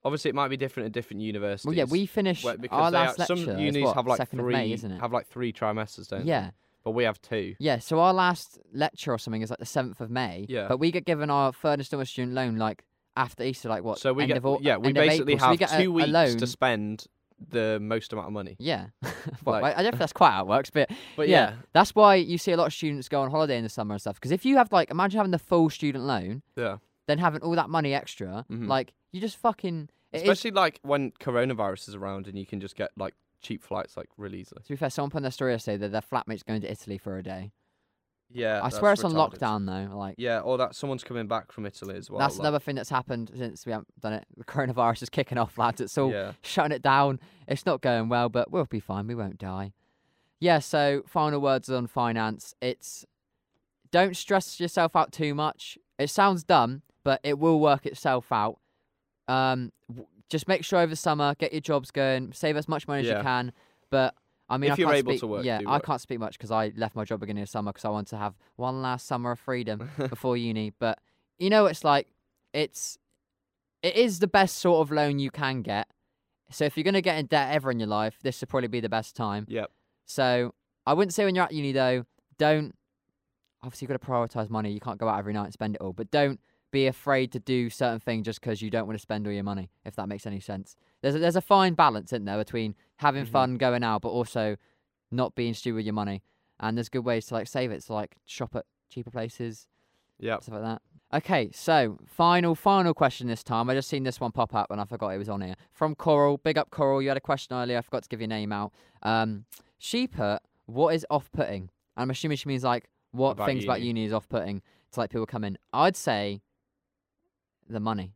[SPEAKER 2] Obviously, it might be different at different universities.
[SPEAKER 1] Well, yeah, we finish
[SPEAKER 2] where- because
[SPEAKER 1] our last
[SPEAKER 2] some
[SPEAKER 1] lecture. is
[SPEAKER 2] unis
[SPEAKER 1] what,
[SPEAKER 2] have like three,
[SPEAKER 1] May, isn't it?
[SPEAKER 2] have like three trimesters, don't they?
[SPEAKER 1] yeah,
[SPEAKER 2] But we have two.
[SPEAKER 1] yeah. So our last lecture or something is like the seventh of May.
[SPEAKER 2] Yeah.
[SPEAKER 1] But we get given our third installment student loan like after Easter, like what?
[SPEAKER 2] so we
[SPEAKER 1] end
[SPEAKER 2] get
[SPEAKER 1] of,
[SPEAKER 2] yeah, we basically
[SPEAKER 1] April. So we
[SPEAKER 2] have
[SPEAKER 1] a-
[SPEAKER 2] two
[SPEAKER 1] a
[SPEAKER 2] weeks
[SPEAKER 1] loan.
[SPEAKER 2] to spend the most amount of money.
[SPEAKER 1] Yeah. well,
[SPEAKER 2] Like-
[SPEAKER 1] I don't know if that's quite how it works, but
[SPEAKER 2] But
[SPEAKER 1] Yeah.
[SPEAKER 2] yeah,
[SPEAKER 1] That's why you see a lot of students go on holiday in the summer and stuff. Because if you have like, imagine having the full student loan,
[SPEAKER 2] yeah.
[SPEAKER 1] then having all that money extra,
[SPEAKER 2] Mhm.
[SPEAKER 1] like you just fucking. it is-
[SPEAKER 2] Especially like when coronavirus is around and you can just get like cheap flights like really easily.
[SPEAKER 1] to be fair, someone put in their story yesterday that their flatmate's going to Italy for a day.
[SPEAKER 2] Yeah,
[SPEAKER 1] I swear it's on
[SPEAKER 2] retarded.
[SPEAKER 1] lockdown though. Like
[SPEAKER 2] Yeah, or that someone's coming back from Italy as well.
[SPEAKER 1] that's
[SPEAKER 2] like-
[SPEAKER 1] another thing that's happened since we haven't done it. The coronavirus is kicking off, lads. It's all
[SPEAKER 2] Yeah,
[SPEAKER 1] shutting it down. It's not going well, but we'll be fine. We won't die. Yeah. So final words on finance. It's don't stress yourself out too much. It sounds dumb, but it will work itself out. Um, w- just make sure over the summer get your jobs going, save as much money as you can. But I mean,
[SPEAKER 2] If
[SPEAKER 1] I
[SPEAKER 2] you're
[SPEAKER 1] can't
[SPEAKER 2] able
[SPEAKER 1] speak,
[SPEAKER 2] to work,
[SPEAKER 1] yeah, I
[SPEAKER 2] work.
[SPEAKER 1] can't speak much because I left my job beginning of summer because I want to have one last summer of freedom before uni. But you know, it's like it's it is the best sort of loan you can get. So if you're gonna get in debt ever in your life, this would probably be the best time.
[SPEAKER 2] Yep.
[SPEAKER 1] So I wouldn't say when you're at uni though, don't obviously you've got to prioritize money. You can't go out every night and spend it all, but don't be afraid to do certain things just because you don't want to spend all your money. If that makes any sense, there's a, there's a fine balance in there between having
[SPEAKER 2] Mhm.
[SPEAKER 1] fun going out, but also not being stupid with your money. And there's good ways to like save it. So like shop at cheaper places,
[SPEAKER 2] yeah.
[SPEAKER 1] stuff like that. Okay, so final, final question this time. I just seen this one pop up and I forgot it was on here. From Coral, big up Coral. You had a question earlier. I forgot to give your name out. Um, she put, "What is off-putting?" And I'm assuming she means like what
[SPEAKER 2] About
[SPEAKER 1] things about
[SPEAKER 2] uni.
[SPEAKER 1] uni is off-putting to like people come in. I'd say the money.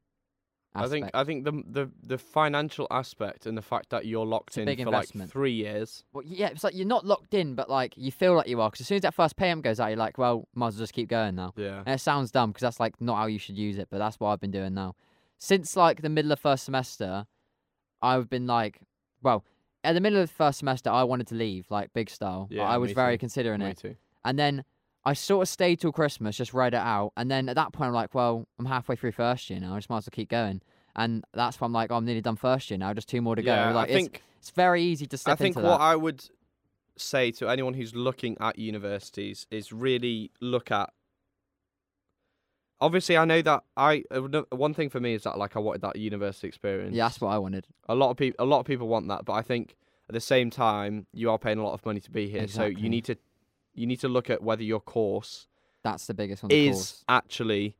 [SPEAKER 2] I think. I think the the the financial aspect and the fact that you're locked in for like three years.
[SPEAKER 1] Well, yeah, it's like you're not locked in, but like you feel like you are. Because as soon as that first payment goes out, you're like, well, might as well just keep going now.
[SPEAKER 2] Yeah.
[SPEAKER 1] And it sounds dumb because that's like not how you should use it, but that's what I've been doing now. Since like the middle of first semester, I've been like, well, at the middle of the first semester, I wanted to leave, like big style. Like,
[SPEAKER 2] Yeah,
[SPEAKER 1] I was very
[SPEAKER 2] too.
[SPEAKER 1] considering
[SPEAKER 2] Me
[SPEAKER 1] it,
[SPEAKER 2] too.
[SPEAKER 1] and then I sort of stayed till Christmas, just read it out, and then at that point, I'm like, well, I'm halfway through first year now. I just might as well keep going. And that's why I'm like, oh, I'm nearly done first year now. Just two more to
[SPEAKER 2] yeah,
[SPEAKER 1] go. Like
[SPEAKER 2] I
[SPEAKER 1] it's,
[SPEAKER 2] think
[SPEAKER 1] it's very easy to step I
[SPEAKER 2] think
[SPEAKER 1] into
[SPEAKER 2] what
[SPEAKER 1] that.
[SPEAKER 2] I would say to anyone who's looking at universities is really look at. obviously I know that I one thing for me is that like I wanted that university experience.
[SPEAKER 1] Yeah, that's what I wanted.
[SPEAKER 2] a lot of people a lot of people want that, but I think at the same time you are paying a lot of money to be here, so you need to you need to look at whether your course
[SPEAKER 1] That's the biggest one.
[SPEAKER 2] is
[SPEAKER 1] course.
[SPEAKER 2] actually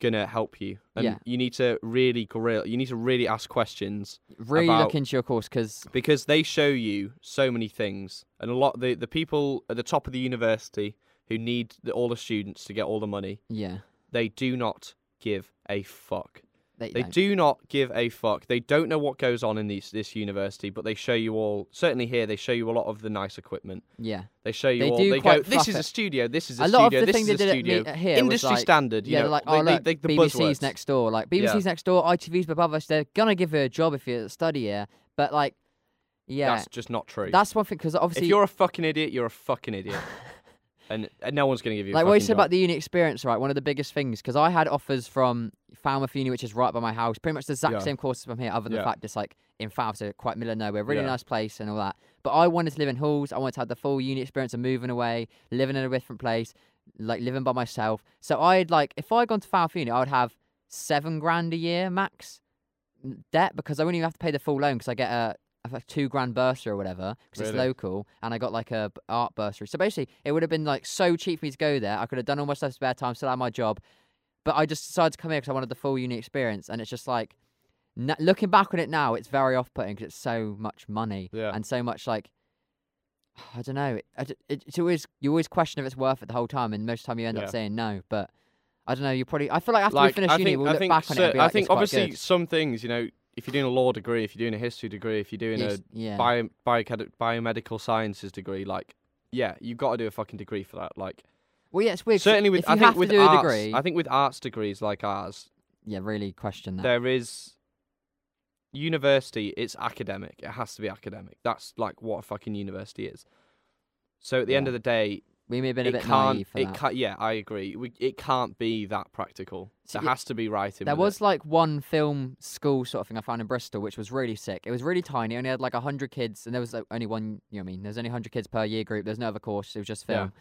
[SPEAKER 2] gonna help you, and
[SPEAKER 1] Yeah.
[SPEAKER 2] you need to really grill. You need to really ask questions
[SPEAKER 1] Really
[SPEAKER 2] about-
[SPEAKER 1] look into your course because
[SPEAKER 2] because they show you so many things, and a lot the the people at the top of the university who need the, all the students to get all the money,
[SPEAKER 1] yeah,
[SPEAKER 2] they do not give a fuck.
[SPEAKER 1] They,
[SPEAKER 2] They
[SPEAKER 1] don't.
[SPEAKER 2] give a fuck. They don't know what goes on in these this university, but they show you all. Certainly here, they show you a lot of the nice equipment.
[SPEAKER 1] Yeah,
[SPEAKER 2] They show you
[SPEAKER 1] They
[SPEAKER 2] all.
[SPEAKER 1] do
[SPEAKER 2] they go, "This is a studio. This is a,
[SPEAKER 1] a lot
[SPEAKER 2] studio.
[SPEAKER 1] of the
[SPEAKER 2] this
[SPEAKER 1] thing
[SPEAKER 2] is
[SPEAKER 1] they
[SPEAKER 2] a
[SPEAKER 1] did
[SPEAKER 2] studio."
[SPEAKER 1] at me, here
[SPEAKER 2] Industry
[SPEAKER 1] like,
[SPEAKER 2] standard. You
[SPEAKER 1] yeah,
[SPEAKER 2] know,
[SPEAKER 1] like oh
[SPEAKER 2] they-
[SPEAKER 1] look,
[SPEAKER 2] they- the
[SPEAKER 1] BBC's
[SPEAKER 2] buzzwords.
[SPEAKER 1] next door. Like BBC's next door, ITV's above us. They're gonna give you a job if you study here. But like, yeah,
[SPEAKER 2] That's just not true.
[SPEAKER 1] that's one thing because obviously, if
[SPEAKER 2] you're a fucking idiot, you're a fucking idiot, and, and no one's gonna give you. a
[SPEAKER 1] like what you said
[SPEAKER 2] job.
[SPEAKER 1] about the uni experience, right? One of the biggest things because I had offers from Falmouth Uni, which is right by my house, pretty much the exact
[SPEAKER 2] Yeah.
[SPEAKER 1] same courses from here, other than
[SPEAKER 2] Yeah.
[SPEAKER 1] the fact it's like in Falmouth, so quite middle of nowhere, really
[SPEAKER 2] Yeah.
[SPEAKER 1] nice place and all that. But I wanted to live in halls. I wanted to have the full uni experience of moving away, living in a different place, like living by myself. So I'd like if I had gone to Falmouth Uni, I would have seven grand a year max mm, debt because I wouldn't even have to pay the full loan because I get a. a two grand bursary or whatever because it's local, and I got like a art bursary. So basically, it would have been like so cheap for me to go there. I could have done all my stuff spare time, still had my job, but I just decided to come here because I wanted the full uni experience. And it's just like, n- looking back on it now, it's very off-putting because it's so much money
[SPEAKER 2] Yeah.
[SPEAKER 1] and so much like, I don't know. It, it- it's always you always question if it's worth it the whole time, and most of the time you end
[SPEAKER 2] Yeah.
[SPEAKER 1] up saying no. But I don't know. You probably. I feel like after
[SPEAKER 2] like,
[SPEAKER 1] we finish
[SPEAKER 2] I
[SPEAKER 1] uni,
[SPEAKER 2] think,
[SPEAKER 1] we'll
[SPEAKER 2] I
[SPEAKER 1] look back on it.
[SPEAKER 2] cer-
[SPEAKER 1] And be
[SPEAKER 2] I think obviously some things, you know, if you're doing a law degree, if you're doing a history degree, if you're doing a
[SPEAKER 1] yeah.
[SPEAKER 2] bio, biocad- biomedical sciences degree, like, yeah, you've got to do a fucking degree for that. Like,
[SPEAKER 1] well, yeah, it's weird.
[SPEAKER 2] certainly with I think with arts,
[SPEAKER 1] a degree,
[SPEAKER 2] I think with arts degrees like ours,
[SPEAKER 1] yeah, really question that.
[SPEAKER 2] there is university. It's academic. It has to be academic. That's like what a fucking university is. So at the end of the day,
[SPEAKER 1] we may have been a
[SPEAKER 2] it
[SPEAKER 1] bit
[SPEAKER 2] can't.
[SPEAKER 1] naive for
[SPEAKER 2] It
[SPEAKER 1] that.
[SPEAKER 2] can't. Yeah, I agree. We, it can't be that practical.
[SPEAKER 1] See,
[SPEAKER 2] there
[SPEAKER 1] it-
[SPEAKER 2] has to be writing.
[SPEAKER 1] There
[SPEAKER 2] with it.
[SPEAKER 1] was like one film school sort of thing I found in Bristol, which was really sick. It was really tiny. It only had like hundred kids, and there was like, only one. You know, what I mean, there's only hundred kids per year group. There's no other course. It was just
[SPEAKER 2] Yeah.
[SPEAKER 1] film,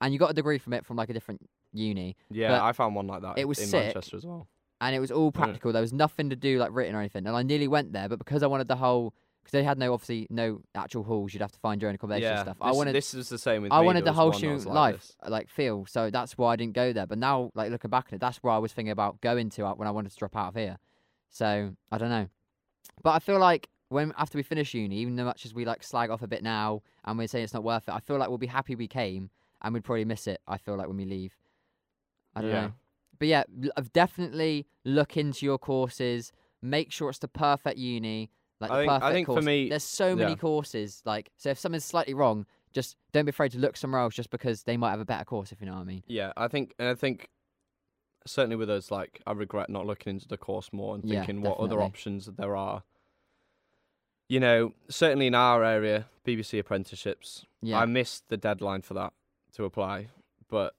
[SPEAKER 1] and you got a degree from it from like a different uni,
[SPEAKER 2] Yeah,
[SPEAKER 1] but
[SPEAKER 2] I found one like that.
[SPEAKER 1] it was
[SPEAKER 2] in
[SPEAKER 1] sick.
[SPEAKER 2] Manchester as well.
[SPEAKER 1] and it was all
[SPEAKER 2] Yeah.
[SPEAKER 1] practical. There was nothing to do like written or anything. And I nearly went there, but because I wanted the whole, because they had no obviously no actual halls, you'd have to find your own accommodation
[SPEAKER 2] yeah,
[SPEAKER 1] and stuff.
[SPEAKER 2] This,
[SPEAKER 1] I wanted.
[SPEAKER 2] this is the same with
[SPEAKER 1] I
[SPEAKER 2] me.
[SPEAKER 1] wanted the whole
[SPEAKER 2] like
[SPEAKER 1] life
[SPEAKER 2] this.
[SPEAKER 1] like feel, so that's why I didn't go there. But now, like looking back on it, that's where I was thinking about going to when I wanted to drop out of here. So I don't know, but I feel like when after we finish uni, even though much as we like slag off a bit now and we're saying it's not worth it, I feel like we'll be happy we came and we'd probably miss it. I feel like when we leave, I don't
[SPEAKER 2] Yeah.
[SPEAKER 1] know. But yeah, definitely look into your courses. Make sure it's the perfect uni, like
[SPEAKER 2] I
[SPEAKER 1] the
[SPEAKER 2] think- I
[SPEAKER 1] perfect
[SPEAKER 2] think for me-
[SPEAKER 1] There's so many
[SPEAKER 2] yeah.
[SPEAKER 1] courses. Like, so if something's slightly wrong, just don't be afraid to look somewhere else, just because they might have a better course. If you know what I mean.
[SPEAKER 2] Yeah, I think, and I think certainly with us, like I regret not looking into the course more and
[SPEAKER 1] Yeah,
[SPEAKER 2] thinking what other options there are. You know, certainly in our area, BBC apprenticeships.
[SPEAKER 1] Yeah,
[SPEAKER 2] I missed the deadline for that to apply, but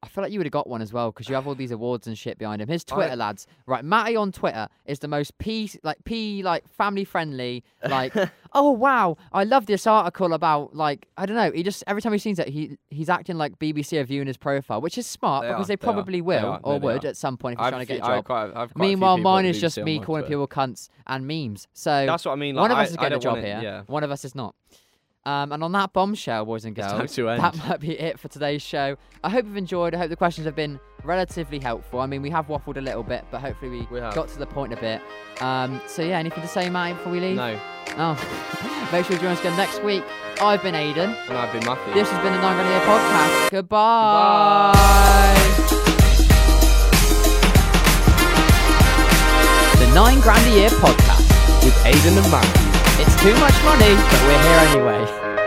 [SPEAKER 1] I feel like you would have got one as well because you have all these awards and shit behind him. His
[SPEAKER 2] I-
[SPEAKER 1] Twitter lads, right? Matty on Twitter is the most p like p like family friendly. Like, oh wow, I love this article about like I don't know. He just every time he sees it, he he's acting like BBC are viewing his profile, which is smart
[SPEAKER 2] They
[SPEAKER 1] because
[SPEAKER 2] are,
[SPEAKER 1] they probably
[SPEAKER 2] they
[SPEAKER 1] will
[SPEAKER 2] are,
[SPEAKER 1] or would at some point if he's
[SPEAKER 2] I've
[SPEAKER 1] trying to get a job.
[SPEAKER 2] quite, quite
[SPEAKER 1] Meanwhile, mine is just me calling
[SPEAKER 2] Twitter.
[SPEAKER 1] people cunts and memes. So
[SPEAKER 2] That's what I mean. Like,
[SPEAKER 1] one of
[SPEAKER 2] I-
[SPEAKER 1] us is getting a job here.
[SPEAKER 2] Yeah,
[SPEAKER 1] One of us is not. Um, and on that bombshell, boys and girls,
[SPEAKER 2] time to end.
[SPEAKER 1] that might be it for today's show. I hope you've enjoyed. I hope the questions have been relatively helpful. I mean, we have waffled a little bit, but hopefully we,
[SPEAKER 2] We
[SPEAKER 1] got to the point a bit. Um, so yeah, anything to say, Matt, before we leave?
[SPEAKER 2] no,
[SPEAKER 1] Oh, make sure you join us again next week. I've been Aiden.
[SPEAKER 2] and I've been Matthew.
[SPEAKER 1] This has been the Nine Grand a Year podcast. Goodbye. The Nine Grand a Year podcast.
[SPEAKER 2] with Aiden and Matthew.
[SPEAKER 1] Too much money, but we're here anyway.